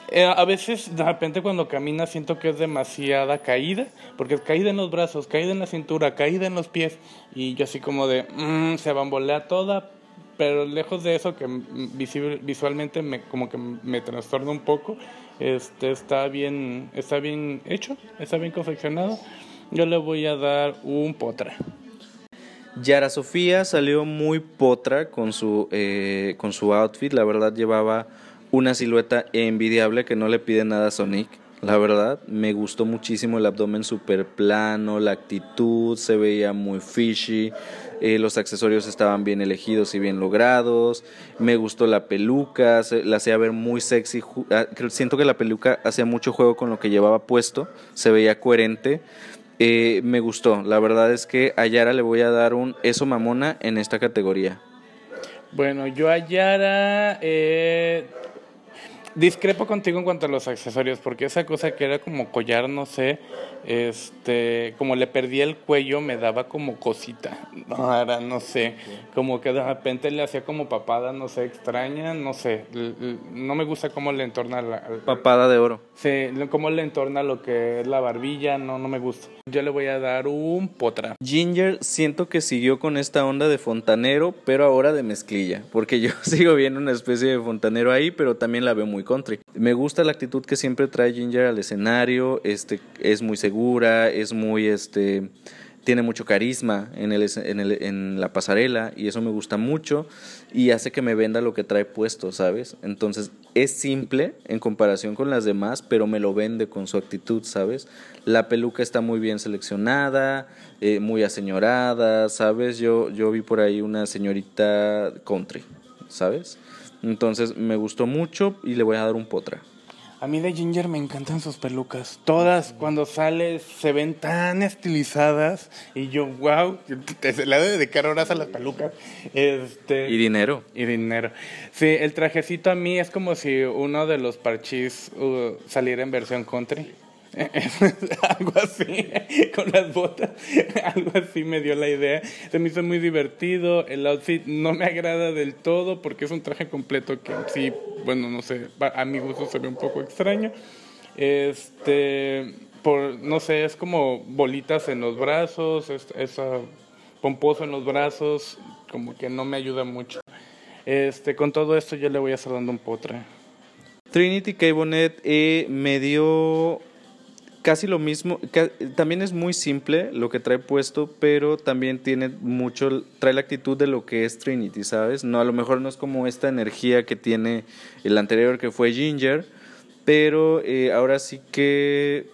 eh, a veces, de repente, cuando camina, siento que es demasiada caída, porque es caída en los brazos, caída en la cintura, caída en los pies, y yo así como de, mmm, se bambolea toda, pero lejos de eso que visualmente me, como que me trastorna un poco este está bien está bien hecho está bien confeccionado. Yo le voy a dar un potra. Yara Sofía salió muy potra con su eh, con su outfit. La verdad llevaba una silueta envidiable que no le pide nada a Sonic. La verdad, me gustó muchísimo el abdomen súper plano, la actitud se veía muy fishy, eh, los accesorios estaban bien elegidos y bien logrados, me gustó la peluca, la hacía ver muy sexy, ah, siento que la peluca hacía mucho juego con lo que llevaba puesto, se veía coherente. Eh, me gustó, la verdad es que a Yara le voy a dar un eso mamona en esta categoría. Bueno, yo a Yara eh, discrepo contigo en cuanto a los accesorios, porque esa cosa que era como collar, no sé, este, como le perdí el cuello, me daba como cosita. Ahora, no sé, como que de repente le hacía como papada, no sé, extraña, no sé. No me gusta cómo le entorna la. Papada de oro. Sí, cómo le entorna lo que es la barbilla, no, no me gusta. Yo le voy a dar un potra. Ginger, siento que siguió con esta onda de fontanero, pero ahora de mezclilla, porque yo sigo viendo una especie de fontanero ahí, pero también la veo muy country. Me gusta la actitud que siempre trae Ginger al escenario, este, es muy seguro es muy, este, tiene mucho carisma en, el, en, el, en la pasarela y eso me gusta mucho y hace que me venda lo que trae puesto, ¿sabes? Entonces es simple en comparación con las demás, pero me lo vende con su actitud, ¿sabes? La peluca está muy bien seleccionada, eh, muy aseñorada, ¿sabes? Yo, yo vi por ahí una señorita country, ¿sabes? Entonces me gustó mucho y le voy a dar un potra. A mí de Ginger me encantan sus pelucas. Todas cuando sale se ven tan estilizadas y yo, wow, se le de dedicar horas a las pelucas. Este, y dinero. Y dinero. Sí, el trajecito a mí es como si uno de los parchís uh, saliera en versión country. algo así, con las botas, algo así me dio la idea. Se me hizo muy divertido, el outfit no me agrada del todo porque es un traje completo que sí, bueno, no sé, a mi gusto se ve un poco extraño. Este, por, no sé, es como bolitas en los brazos, es, esa pomposo en los brazos, como que no me ayuda mucho. Este, con todo esto yo le voy a estar dando un potre. Trinity K. Bonnet eh, me dio casi lo mismo, también es muy simple lo que trae puesto, pero también tiene mucho, trae la actitud de lo que es Trinity, ¿sabes? No, a lo mejor no es como esta energía que tiene el anterior que fue Ginger, pero eh, ahora sí que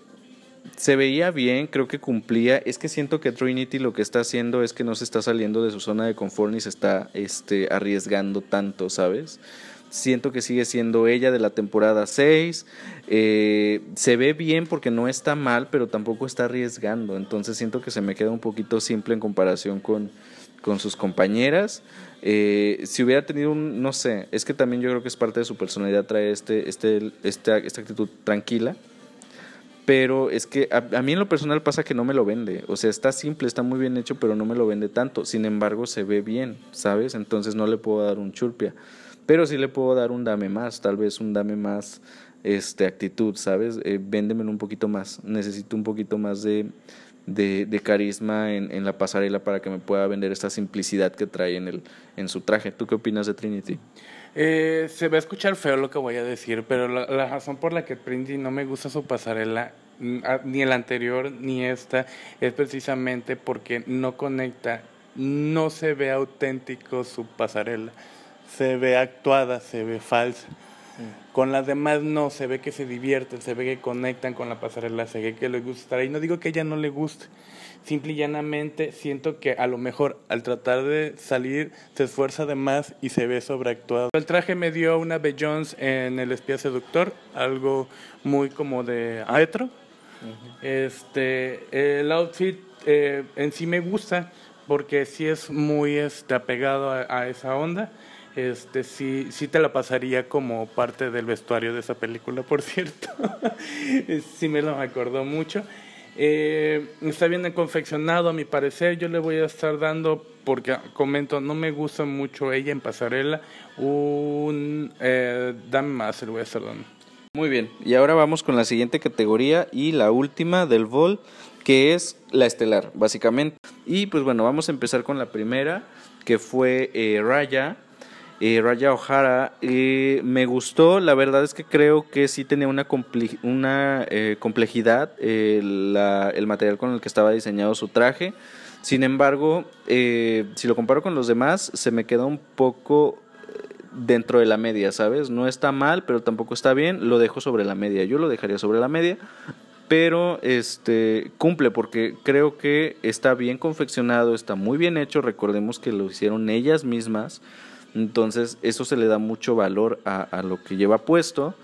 se veía bien, creo que cumplía. Es que siento que Trinity lo que está haciendo es que no se está saliendo de su zona de confort ni se está este, arriesgando tanto, ¿sabes? Siento que sigue siendo ella de la temporada 6. Eh, se ve bien porque no está mal, pero tampoco está arriesgando. Entonces siento que se me queda un poquito simple en comparación con, con sus compañeras. Eh, si hubiera tenido un, no sé, es que también yo creo que es parte de su personalidad traer este, este, esta, esta actitud tranquila. pero es que a, a, mí en lo personal pasa que no me lo vende. O sea, está simple, está muy bien hecho, pero no me lo vende tanto. Sin embargo, se ve bien, ¿sabes? Entonces no le puedo dar un churpia. Pero sí le puedo dar un dame más, tal vez un dame más este, actitud, ¿sabes? Eh, véndemelo un poquito más. Necesito un poquito más de, de, carisma en, en, la pasarela para que me pueda vender esta simplicidad que trae en, el, en su traje. ¿Tú qué opinas de Trinity? Eh, se va a escuchar feo lo que voy a decir, pero la, razón por la que Trinity no me gusta su pasarela, ni el anterior ni esta, es precisamente porque no conecta, no se ve auténtico su pasarela, se ve actuada, se ve falsa. Con las demás no, se ve que se divierten, se ve que conectan con la pasarela, se ve que les gusta estar ahí. No digo que ella no le guste, simple y llanamente siento que a lo mejor al tratar de salir se esfuerza de más y se ve sobreactuado. El traje me dio una. Jones en El espía seductor, algo muy como de -huh. Este, el outfit eh, en sí me gusta porque sí es muy este, apegado a esa onda este sí, sí te la pasaría como parte del vestuario de esa película, por cierto. sí me lo acordó mucho. Eh, está bien confeccionado, a mi parecer. Yo le voy a estar dando, porque comento, no me gusta mucho ella en pasarela, un eh, dame más, le voy a estar dando. Muy bien, y ahora vamos con la siguiente categoría y la última del Vol, que es la estelar, básicamente. Y pues bueno, vamos a empezar con la primera, que fue eh, Raya eh, Raya O'Hara. Eh, me gustó, la verdad es que creo que sí tenía una, una eh, complejidad el material con el que estaba diseñado su traje. Sin embargo, si lo comparo con los demás, se me queda un poco dentro de la media, ¿sabes? No está mal, pero tampoco está bien. Lo dejo sobre la media. Yo lo dejaría sobre la media. Pero este cumple porque creo que está bien confeccionado, está muy bien hecho. Recordemos que lo hicieron ellas mismas. Entonces eso se le da mucho valor a, lo que lleva puesto.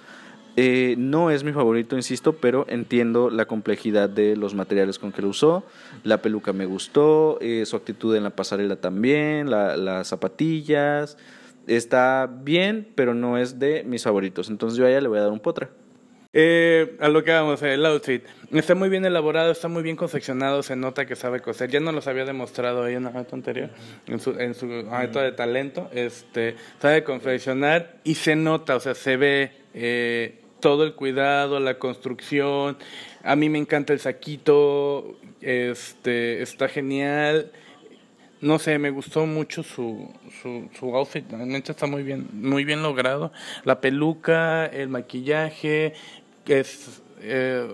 Eh, no es mi favorito, insisto, pero entiendo la complejidad de los materiales con que lo usó. La peluca me gustó, eh, su actitud en la pasarela también, la, las zapatillas. Está bien, pero no es de mis favoritos. Entonces yo a ella le voy a dar un potra. Eh, a lo que vamos, el outfit. Está muy bien elaborado, está muy bien confeccionado, se nota que sabe coser. Ya no los había demostrado ahí en la reto anterior, en su, en su reto de talento. Este, sabe confeccionar y se nota, o sea, se ve eh, todo el cuidado, la construcción. A mí me encanta el saquito, este, está genial. No sé, me gustó mucho su, su, su outfit, realmente está muy bien, muy bien logrado. La peluca, el maquillaje, es, eh,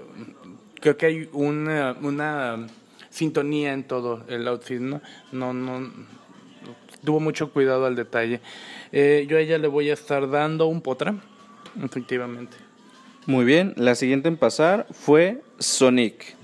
creo que hay una, una sintonía en todo el outfit, ¿no? No, no, tuvo mucho cuidado al detalle. Eh, yo a ella le voy a estar dando un potra, efectivamente. Muy bien, la siguiente en pasar fue Sonic.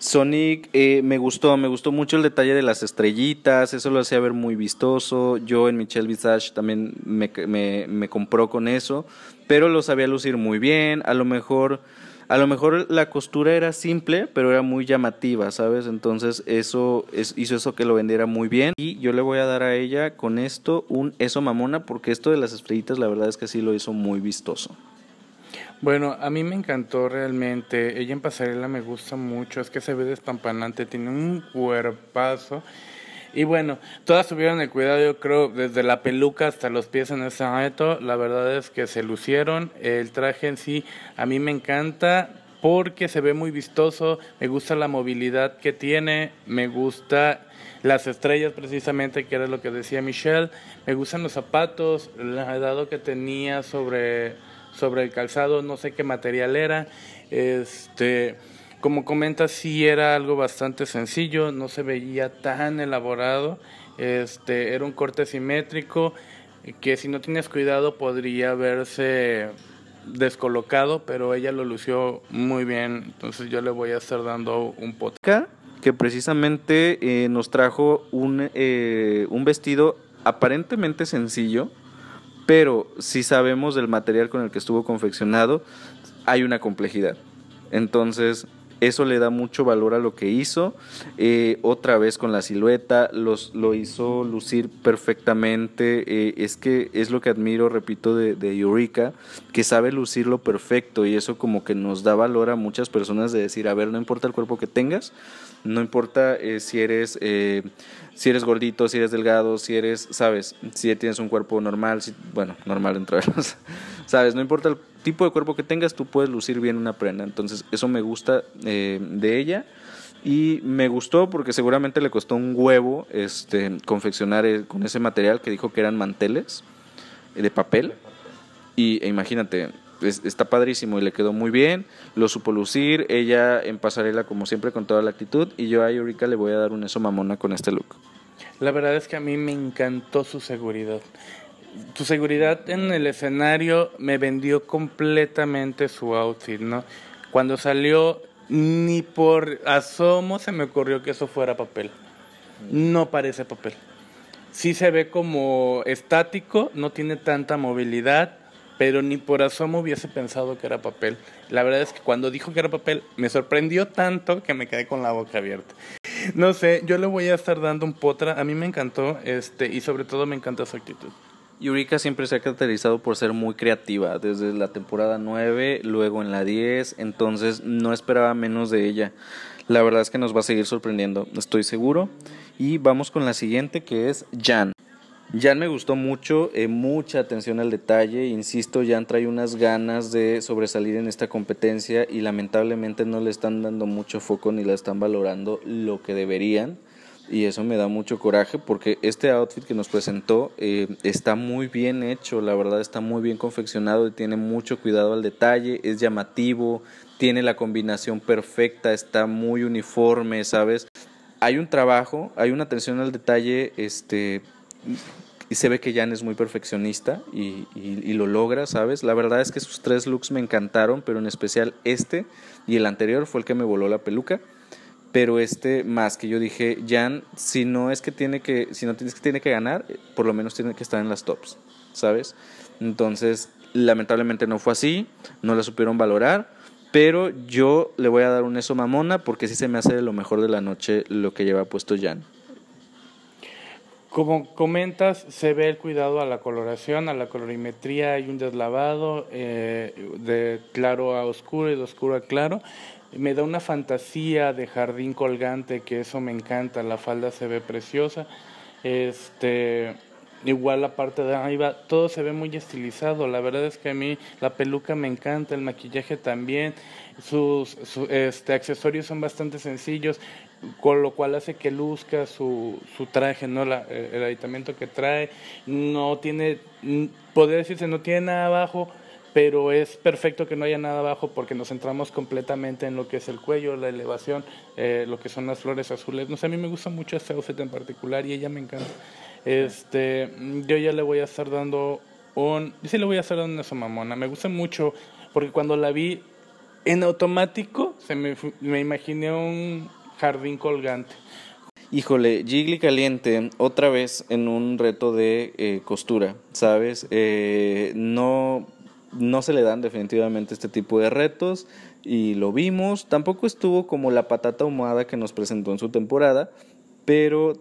Sonic eh, me gustó, me gustó mucho el detalle de las estrellitas, eso lo hacía ver muy vistoso. Yo en Michelle Visage también me, me, me, compró con eso, pero lo sabía lucir muy bien. A lo mejor, a lo mejor la costura era simple, pero era muy llamativa, ¿sabes? Entonces eso es, hizo eso que lo vendiera muy bien. Y yo le voy a dar a ella con esto un eso mamona, porque esto de las estrellitas la verdad es que sí lo hizo muy vistoso. Bueno, a mí me encantó realmente. Ella en pasarela me gusta mucho. Es que se ve despampanante, tiene un cuerpazo. Y bueno, todas tuvieron el cuidado, yo creo, desde la peluca hasta los pies en ese momento. La verdad es que se lucieron. El traje en sí a mí me encanta porque se ve muy vistoso. Me gusta la movilidad que tiene. Me gusta las estrellas precisamente, que era lo que decía Michelle. Me gustan los zapatos, el dado que tenía sobre sobre el calzado, no sé qué material era. Este, como comentas, sí era algo bastante sencillo, no se veía tan elaborado. Este, era un corte simétrico que si no tienes cuidado podría verse descolocado, pero ella lo lució muy bien, entonces yo le voy a estar dando un podcast. Que precisamente eh, nos trajo un, eh, un vestido aparentemente sencillo, pero si sabemos del material con el que estuvo confeccionado, hay una complejidad. Entonces, Eso le da mucho valor a lo que hizo. Eh, otra vez con la silueta, los, lo hizo lucir perfectamente. Eh, es que es lo que admiro, repito, de, de Eureka, que sabe lucirlo perfecto y eso como que nos da valor a muchas personas de decir, a ver, no importa el cuerpo que tengas, no importa eh, si eres si eres gordito, si eres delgado, si eres, sabes, si tienes un cuerpo normal, si, bueno, normal entre los, sabes, no importa el tipo de cuerpo que tengas, tú puedes lucir bien una prenda. Entonces, eso me gusta eh, de ella. Y me gustó porque seguramente le costó un huevo este, confeccionar eh, con ese material que dijo que eran manteles de papel. Y e imagínate, está padrísimo y le quedó muy bien, lo supo lucir, ella en pasarela como siempre con toda la actitud y yo a Eureka le voy a dar un eso mamona con este look. La verdad es que a mí me encantó su seguridad. Su seguridad en el escenario me vendió completamente su outfit, ¿no? Cuando salió, ni por asomo se me ocurrió que eso fuera papel. No parece papel. Sí se ve como estático, no tiene tanta movilidad, pero ni por asomo hubiese pensado que era papel. La verdad es que cuando dijo que era papel, me sorprendió tanto que me quedé con la boca abierta. No sé, yo le voy a estar dando un potra. A mí me encantó, este, y sobre todo me encanta su actitud. Yurika siempre se ha caracterizado por ser muy creativa, desde la temporada 9, luego en la 10, entonces no esperaba menos de ella. La verdad es que nos va a seguir sorprendiendo, estoy seguro. Y vamos con la siguiente que es Jan. Jan me gustó mucho, eh, mucha atención al detalle, insisto, Jan trae unas ganas de sobresalir en esta competencia y lamentablemente no le están dando mucho foco ni la están valorando lo que deberían y eso me da mucho coraje porque este outfit que nos presentó eh, está muy bien hecho, la verdad está muy bien confeccionado y tiene mucho cuidado al detalle, es llamativo, tiene la combinación perfecta, está muy uniforme, ¿sabes? Hay un trabajo, hay una atención al detalle, este y se ve que Jan es muy perfeccionista y, lo logra, ¿sabes? La verdad es que sus tres looks me encantaron, pero en especial este y el anterior fue el que me voló la peluca. Pero este más que yo dije, Jan, si no es que tiene que, si no tienes que tiene que ganar, por lo menos tiene que estar en las tops, ¿sabes? Entonces, lamentablemente no fue así, no la supieron valorar, pero yo le voy a dar un eso mamona porque sí se me hace de lo mejor de la noche lo que lleva puesto Jan. Como comentas, se ve el cuidado a la coloración, a la colorimetría, hay un deslavado eh, de claro a oscuro y de oscuro a claro. Me da una fantasía de jardín colgante, que eso me encanta, la falda se ve preciosa. Este, igual la parte de arriba, todo se ve muy estilizado. La verdad es que a mí la peluca me encanta, el maquillaje también, sus, este, accesorios son bastante sencillos con lo cual hace que luzca su, su traje, ¿no? La, eh, el aditamento que trae, no tiene, podría decirse, no tiene nada abajo, pero es perfecto que no haya nada abajo porque nos centramos completamente en lo que es el cuello, la elevación, eh, lo que son las flores azules. No sé, a mí me gusta mucho este outfit en particular y ella me encanta. Este, yo ya le voy a estar dando un, sí le voy a estar dando una mamona. Me gusta mucho porque cuando la vi en automático se me, me imaginé un jardín colgante. Híjole, Jiggly caliente, otra vez en un reto de eh, costura, ¿sabes? Eh, no, no se le dan definitivamente este tipo de retos y lo vimos. Tampoco estuvo como la patata ahumada que nos presentó en su temporada, pero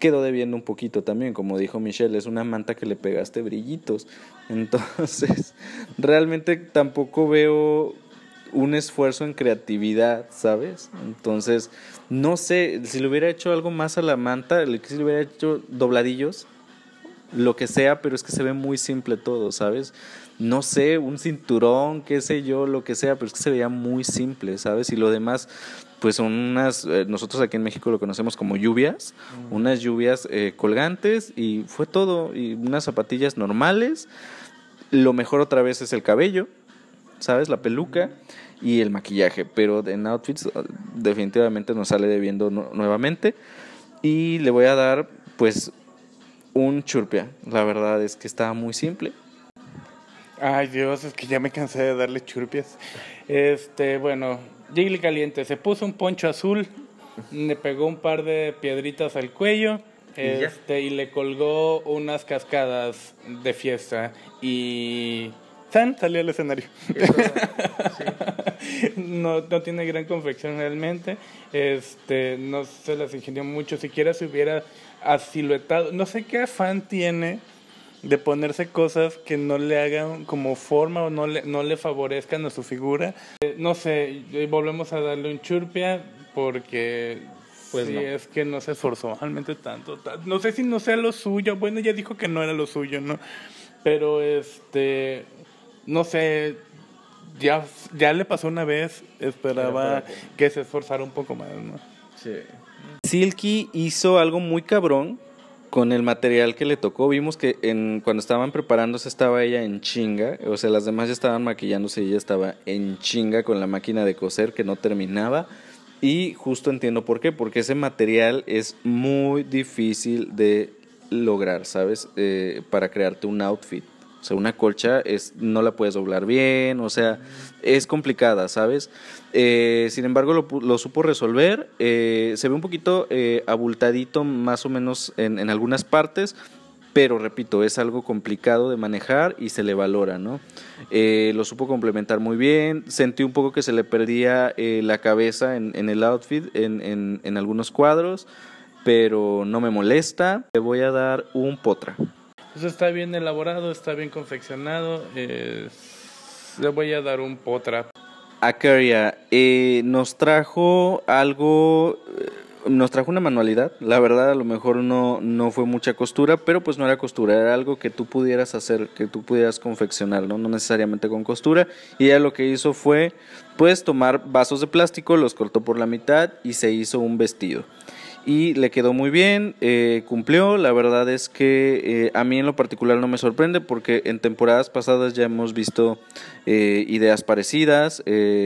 quedó debiendo un poquito también, como dijo Michelle, es una manta que le pegaste brillitos. Entonces, realmente tampoco veo un esfuerzo en creatividad, ¿sabes? Entonces, no sé, si le hubiera hecho algo más a la manta, si le hubiera hecho dobladillos, lo que sea, pero es que se ve muy simple todo, ¿sabes? No sé, un cinturón, qué sé yo, lo que sea, pero es que se veía muy simple, ¿sabes? Y lo demás, pues son unas, eh, nosotros aquí en México lo conocemos como lluvias, mm. unas lluvias eh, colgantes y fue todo, y unas zapatillas normales. Lo mejor otra vez es el cabello, ¿sabes? La peluca y el maquillaje, pero en outfits uh, definitivamente nos sale debiendo nuevamente y le voy a dar pues un churpia, la verdad es que está muy simple. Ay Dios, es que ya me cansé de darle churpias. Este, bueno, Jiggly Caliente se puso un poncho azul, le pegó un par de piedritas al cuello este, y le colgó unas cascadas de fiesta y San salió al escenario. no, no tiene gran confección realmente. Este, no se las ingenió mucho. Siquiera se hubiera asiluetado. No sé qué afán tiene de ponerse cosas que no le hagan como forma o no le, no le favorezcan a su figura. Eh, no sé, volvemos a darle un churpia porque pues sí, es que no se esforzó realmente tanto. No sé si no sea lo suyo. Bueno, ya dijo que no era lo suyo, ¿no? Pero este, no sé, ya, ya le pasó una vez. Esperaba que se esforzara un poco más, ¿no? Sí. Silky hizo algo muy cabrón con el material que le tocó. Vimos que en, cuando estaban preparándose estaba ella en chinga, o sea, las demás ya estaban maquillándose y ella estaba en chinga con la máquina de coser que no terminaba. Y justo entiendo por qué, porque ese material es muy difícil de lograr, ¿sabes? Eh, para crearte un outfit. O sea, una colcha es, no la puedes doblar bien, o sea, es complicada, ¿sabes? Eh, sin embargo, lo, supo resolver. Eh, se ve un poquito eh, abultadito más o menos en, en, algunas partes, pero repito, es algo complicado de manejar y se le valora, ¿no? lo supo complementar muy bien. Sentí un poco que se le perdía la cabeza en, en el outfit, en, en, en algunos cuadros, pero no me molesta. Le voy a dar un potra. Pues está bien elaborado, está bien confeccionado. le voy a dar un potra. Acaria eh, nos trajo algo, eh, nos trajo una manualidad. La verdad, a lo mejor no, no fue mucha costura, pero pues no era costura, era algo que tú pudieras hacer, que tú pudieras confeccionar, ¿no? No necesariamente con costura. Y ella lo que hizo fue, pues, tomar vasos de plástico, los cortó por la mitad y se hizo un vestido y le quedó muy bien, eh, cumplió. La verdad es que eh, a mí en lo particular no me sorprende porque en temporadas pasadas ya hemos visto eh, ideas parecidas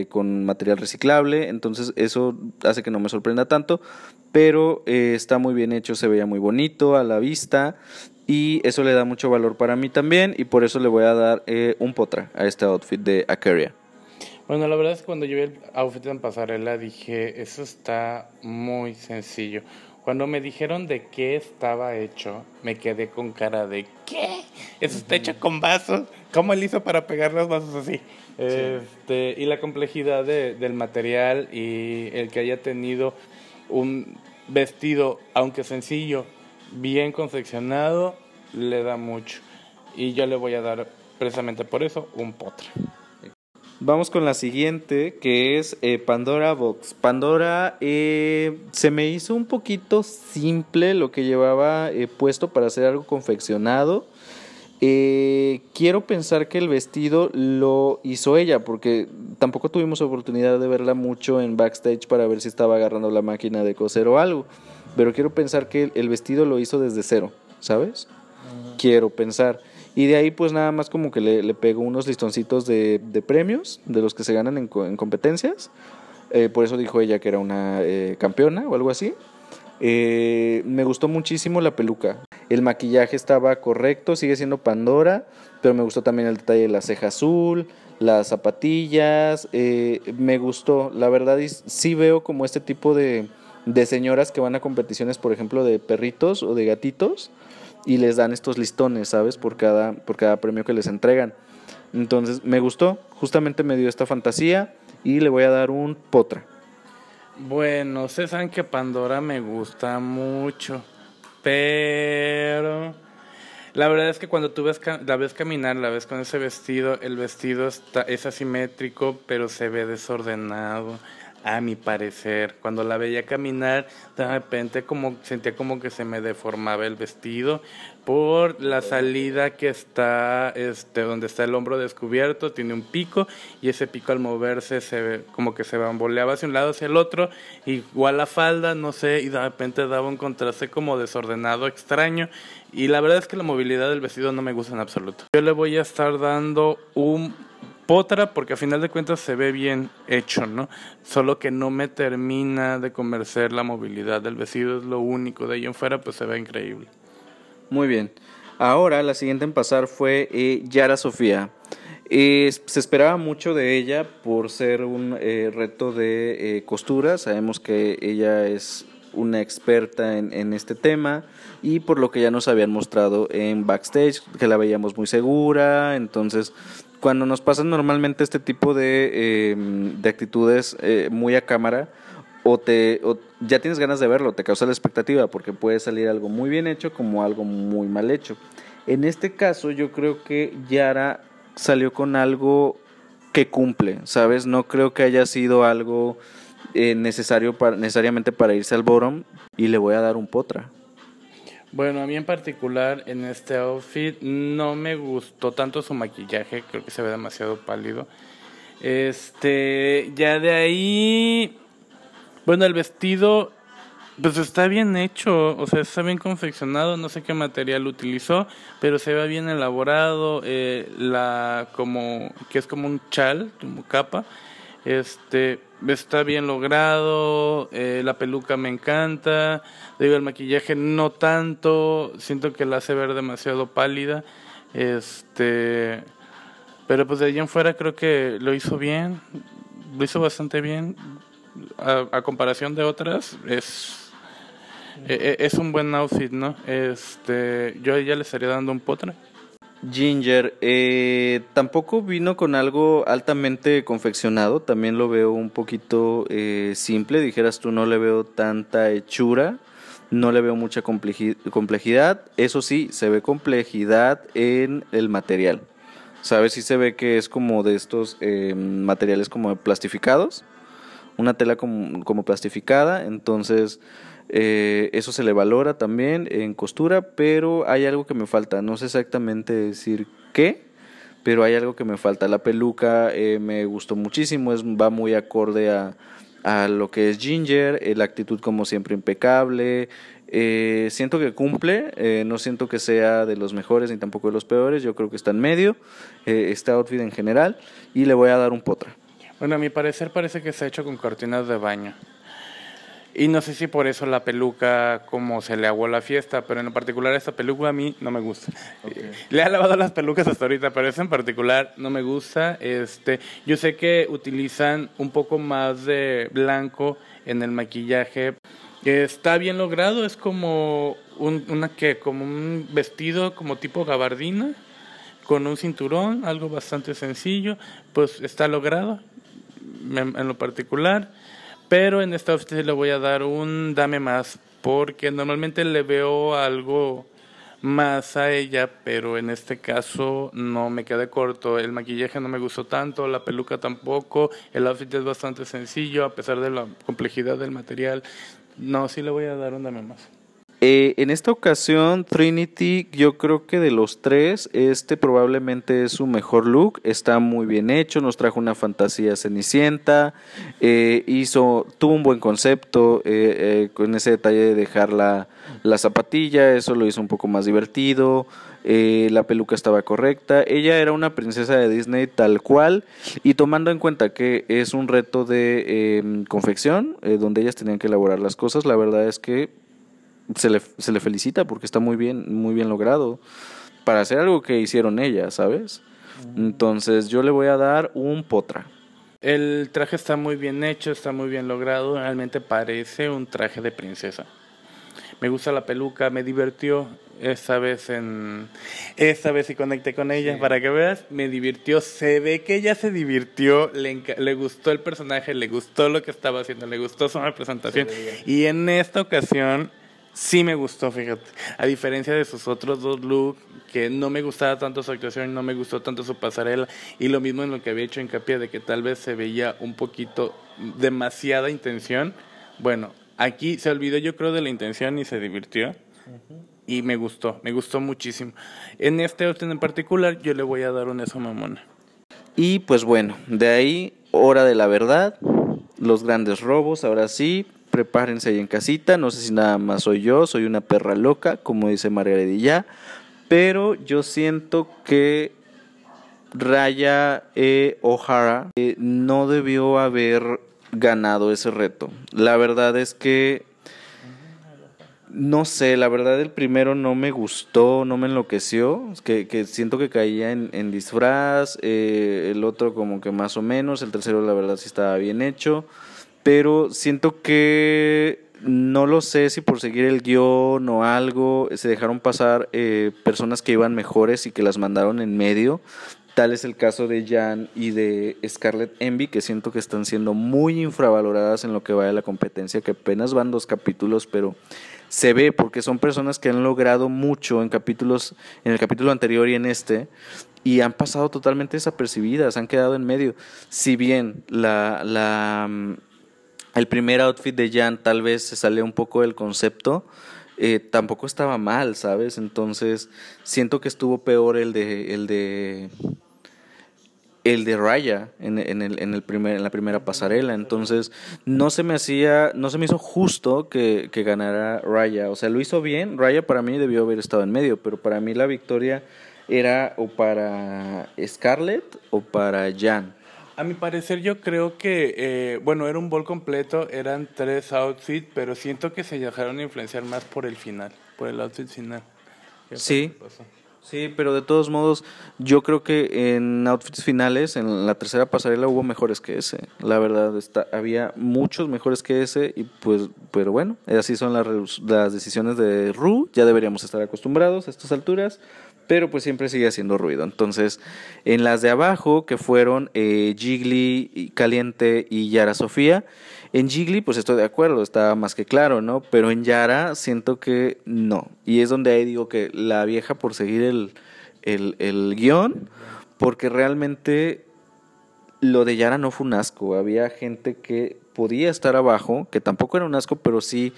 con material reciclable, entonces eso hace que no me sorprenda tanto, pero está muy bien hecho, se veía muy bonito a la vista y eso le da mucho valor para mí también y por eso le voy a dar un potra a este outfit de Acaria. Bueno, la verdad es que cuando yo vi el outfit en pasarela dije, eso está muy sencillo. Cuando me dijeron de qué estaba hecho, me quedé con cara de ¿qué? Eso está hecho con vasos. ¿Cómo él hizo para pegar los vasos así? Este, y la complejidad de, del material y el que haya tenido un vestido, aunque sencillo, bien confeccionado, le da mucho. Y yo le voy a dar precisamente por eso un potre. Vamos con la siguiente, que es eh, Pandora Box. Pandora eh, se me hizo un poquito simple lo que llevaba eh, puesto para hacer algo confeccionado. quiero pensar que el vestido lo hizo ella, porque tampoco tuvimos oportunidad de verla mucho en backstage para ver si estaba agarrando la máquina de coser o algo. Pero quiero pensar que el vestido lo hizo desde cero, ¿sabes? Quiero pensar. Y de ahí pues nada más como que le, le pegó unos listoncitos de, de, premios, de los que se ganan en, en competencias. Eh, por eso dijo ella que era una eh, campeona o algo así. Eh, me gustó muchísimo la peluca. El maquillaje estaba correcto, sigue siendo Pandora, pero me gustó también el detalle de la ceja azul, las zapatillas. me gustó, la verdad, sí veo como este tipo de, de señoras que van a competiciones, por ejemplo, de perritos o de gatitos y les dan estos listones, ¿sabes? Por cada, por cada premio que les entregan. Entonces me gustó, justamente me dio esta fantasía y le voy a dar un potra. Bueno, ustedes saben que Pandora me gusta mucho, pero la verdad es que cuando tú ves, la ves caminar, la ves con ese vestido, el vestido está, es asimétrico, pero se ve desordenado a mi parecer. Cuando la veía caminar, de repente como sentía como que se me deformaba el vestido por la salida que está este donde está el hombro descubierto, tiene un pico y ese pico al moverse se como que se bamboleaba hacia un lado hacia el otro, igual la falda, no sé, y de repente daba un contraste como desordenado, extraño y la verdad es que la movilidad del vestido no me gusta en absoluto. Yo le voy a estar dando un Potra porque a final de cuentas se ve bien hecho, ¿no? Solo que no me termina de convencer la movilidad del vestido, es lo único. De ahí en fuera, pues se ve increíble. Muy bien. Ahora, la siguiente en pasar fue eh, Yara Sofía. se esperaba mucho de ella por ser un eh, reto de eh, costura. Sabemos que ella es una experta en, en, este tema y por lo que ya nos habían mostrado en backstage, que la veíamos muy segura. Entonces, cuando nos pasan normalmente este tipo de, em, de actitudes eh, muy a cámara, o te ya tienes ganas de verlo, te causa la expectativa, porque puede salir algo muy bien hecho como algo muy mal hecho. En este caso, yo creo que Yara salió con algo que cumple, ¿sabes? No creo que haya sido algo eh, necesario necesariamente para irse al bottom y le voy a dar un potra. Bueno, a mí en particular en este outfit no me gustó tanto su maquillaje, creo que se ve demasiado pálido. Este, ya de ahí, bueno, el vestido, pues está bien hecho, o sea, está bien confeccionado, no sé qué material utilizó, pero se ve bien elaborado, eh, la, como, que es como un chal, como capa, este, está bien logrado, eh, la peluca me encanta, digo, el maquillaje no tanto, siento que la hace ver demasiado pálida, este, pero pues de allí en fuera creo que lo hizo bien, lo hizo bastante bien, a, comparación de otras, es, e, e, es un buen outfit, ¿no? Este, yo ya le estaría dando un potre. Ginger, eh, tampoco vino con algo altamente confeccionado, también lo veo un poquito eh, simple, dijeras tú no le veo tanta hechura, no le veo mucha complejidad, eso sí, se ve complejidad en el material, ¿sabes? Sí se ve que es como de estos eh, materiales como plastificados, una tela como plastificada, entonces eh, eso se le valora también en costura, pero hay algo que me falta. No sé exactamente decir qué, pero hay algo que me falta. La peluca eh, me gustó muchísimo, es, va muy acorde a, a lo que es Ginger, eh, la actitud como siempre impecable. siento que cumple, no siento que sea de los mejores ni tampoco de los peores, yo creo que está en medio, este outfit en general, y le voy a dar un potra. Bueno, a mi parecer parece que está hecho con cortinas de baño. Y no sé si por eso la peluca, como se le aguó la fiesta, pero en particular esta peluca a mí no me gusta. Le ha lavado las pelucas hasta ahorita, pero esa en particular no me gusta. Este, yo sé que utilizan un poco más de blanco en el maquillaje. Está bien logrado, es como un, una que, como un vestido como tipo gabardina, con un cinturón, algo bastante sencillo, pues está logrado en lo particular. Pero en esta ocasión le voy a dar un dame más, porque normalmente le veo algo más a ella, pero en este caso no me quedé corto. El maquillaje no me gustó tanto, la peluca tampoco, el outfit es bastante sencillo a pesar de la complejidad del material. No, sí le voy a dar un dame más. Eh, en esta ocasión, Trinity, yo creo que de los tres, este probablemente es su mejor look. Está muy bien hecho, nos trajo una fantasía cenicienta, eh, hizo, tuvo un buen concepto eh, con ese detalle de dejar la, la, zapatilla, eso lo hizo un poco más divertido. la peluca estaba correcta. Ella era una princesa de Disney tal cual. Y tomando en cuenta que es un reto de em, confección, donde ellas tenían que elaborar las cosas, la verdad es que se le, se le felicita porque está muy bien, muy bien logrado para hacer algo que hicieron ellas, ¿sabes? Entonces yo le voy a dar un potra. El traje está muy bien hecho, está muy bien logrado, realmente parece un traje de princesa. Me gusta la peluca, me divirtió esta vez en esta vez y conecté con ella para que veas, me divirtió, se ve que ella se divirtió, le, le gustó el personaje, le gustó lo que estaba haciendo, le gustó su representación y en esta ocasión sí me gustó, fíjate. A diferencia de sus otros dos looks, que no me gustaba tanto su actuación, no me gustó tanto su pasarela, y lo mismo en lo que había hecho hincapié de que tal vez se veía un poquito demasiada intención. Bueno, aquí se olvidó yo creo de la intención y se divirtió. Y me gustó, me gustó muchísimo. En este orden en particular yo le voy a dar un eso mamona. Y pues bueno, de ahí, hora de la verdad, los grandes robos, ahora sí, prepárense ahí en casita, no sé si nada más soy yo, soy una perra loca, como dice Margarita pero yo siento que Raya e. O'Hara eh, no debió haber ganado ese reto. La verdad es que no sé, la verdad el primero no me gustó, no me enloqueció, que, que siento que caía en, disfraz, eh, el otro como que más o menos, el tercero la verdad sí estaba bien hecho pero siento que no lo sé si por seguir el guion o algo se dejaron pasar eh, personas que iban mejores y que las mandaron en medio Tal es el caso de Jan y de Scarlett Envy, que siento que están siendo muy infravaloradas en lo que va de la competencia, que apenas van dos capítulos, pero se ve porque son personas que han logrado mucho en capítulos, en el capítulo anterior y en este, y han pasado totalmente desapercibidas, han quedado en medio. Si bien la, la, mm, el primer outfit de Jan tal vez se sale un poco del concepto, eh, tampoco estaba mal, ¿sabes? Entonces siento que estuvo peor el de, el de el de Raya en, en, el, en, el primer, en la primera pasarela. Entonces, no se me hacía, no se me hizo justo que, que, ganara Raya. O sea, lo hizo bien. Raya para mí debió haber estado en medio, pero para mí la victoria era o para Scarlett o para Jan. A mi parecer yo creo que, eh, bueno, era un bol completo, eran tres outfits, pero siento que se dejaron influenciar más por el final, por el outfit final. Sí. Sí, pero de todos modos, yo creo que en outfits finales, en la tercera pasarela hubo mejores que ese. La verdad, está, había muchos mejores que ese y pues, pero bueno, así son las, las decisiones de Ru. Ya deberíamos estar acostumbrados a estas alturas, pero pues siempre sigue haciendo ruido. Entonces, en las de abajo, que fueron eh, Jiggly, Caliente y Yara Sofía, en Jiggly, pues estoy de acuerdo, está más que claro, ¿no? Pero en Yara siento que no. Y es donde ahí digo que la vieja por seguir el, el, el guion, porque realmente lo de Yara no fue un asco. Había gente que podía estar abajo, que tampoco era un asco, pero sí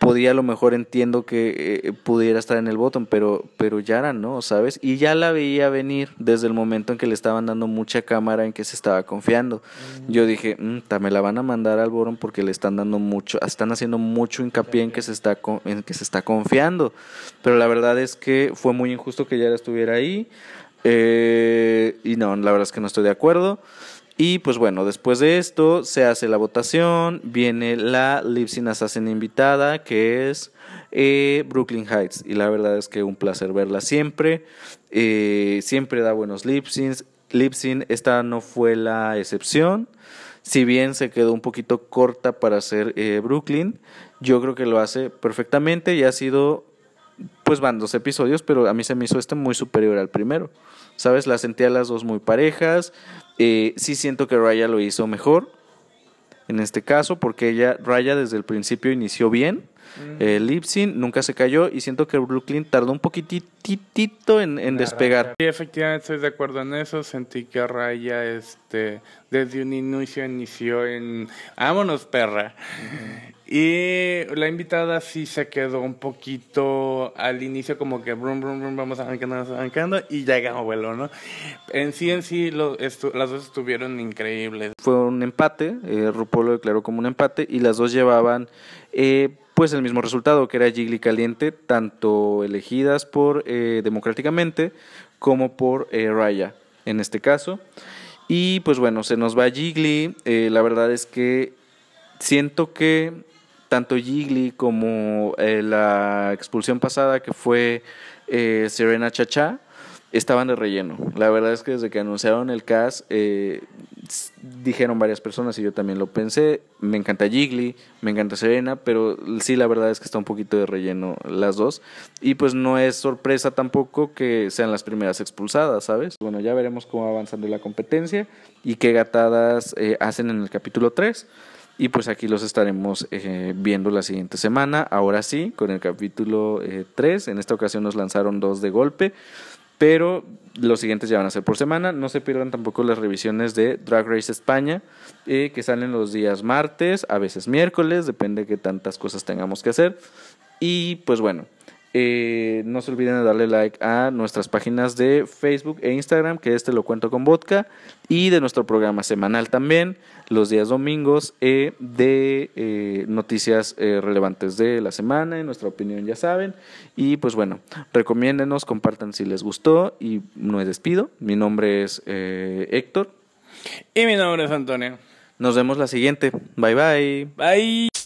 podía a lo mejor entiendo que eh, pudiera estar en el botón, pero, pero Yara no, ¿sabes? Y ya la veía venir desde el momento en que le estaban dando mucha cámara en que se estaba confiando. Yo dije, mm, me la van a mandar al botón porque le están dando mucho, están haciendo mucho hincapié en que se está, en que se está confiando. Pero la verdad es que fue muy injusto que Yara estuviera ahí. Eh, y no, la verdad es que no estoy de acuerdo. Y pues bueno, después de esto se hace la votación, viene la Lipsin Assassin invitada, que es eh, Brooklyn Heights. Y la verdad es que un placer verla siempre. Eh, siempre da buenos lipsins. Lipsin, esta no fue la excepción. Si bien se quedó un poquito corta para hacer eh, Brooklyn, yo creo que lo hace perfectamente y ha sido, pues van dos episodios, pero a mí se me hizo este muy superior al primero. ¿Sabes? La sentía las dos muy parejas eh, sí siento que Raya lo hizo mejor en este caso, porque ella, Raya desde el principio inició bien. el Lipsin nunca se cayó y siento que Brooklyn tardó un poquitito en, en despegar. Sí, efectivamente estoy de acuerdo en eso. Sentí que Raya este, desde un inicio inició en vámonos perra. Y la invitada sí se quedó un poquito al inicio como que brum, brum, brum, vamos arrancando, vamos arrancando y ya llegamos vuelo, ¿no? En sí, en sí, lo, las dos estuvieron increíbles. Fue un empate, eh, RuPaul lo declaró como un empate y las dos llevaban eh, pues el mismo resultado, que era Jiggly Caliente, tanto elegidas por eh, democráticamente como por eh, Raya, en este caso. Y pues bueno, se nos va Jiggly, eh, la verdad es que siento que tanto Jiggly como eh, la expulsión pasada que fue eh, Serena Chacha estaban de relleno. La verdad es que desde que anunciaron el cast eh, dijeron varias personas y yo también lo pensé. Me encanta Jiggly, me encanta Serena, pero sí la verdad es que está un poquito de relleno las dos. Y pues no es sorpresa tampoco que sean las primeras expulsadas, ¿sabes? Bueno, ya veremos cómo va avanzando la competencia y qué gatadas hacen en el capítulo 3. Y pues aquí los estaremos eh, viendo la siguiente semana. Ahora sí, con el capítulo eh, 3. En esta ocasión nos lanzaron dos de golpe. Pero los siguientes ya van a ser por semana. No se pierdan tampoco las revisiones de Drag Race España, eh, que salen los días martes, a veces miércoles, depende de qué tantas cosas tengamos que hacer. Y pues bueno, eh, no se olviden de darle like a nuestras páginas de Facebook e Instagram, que este lo cuento con vodka, y de nuestro programa semanal también, los días domingos, eh, de eh, noticias relevantes de la semana, en nuestra opinión ya saben. Y pues bueno, recomiéndenos, compartan si les gustó y me despido. Mi nombre es Héctor. Y mi nombre es Antonio. Nos vemos la siguiente. Bye bye. Bye.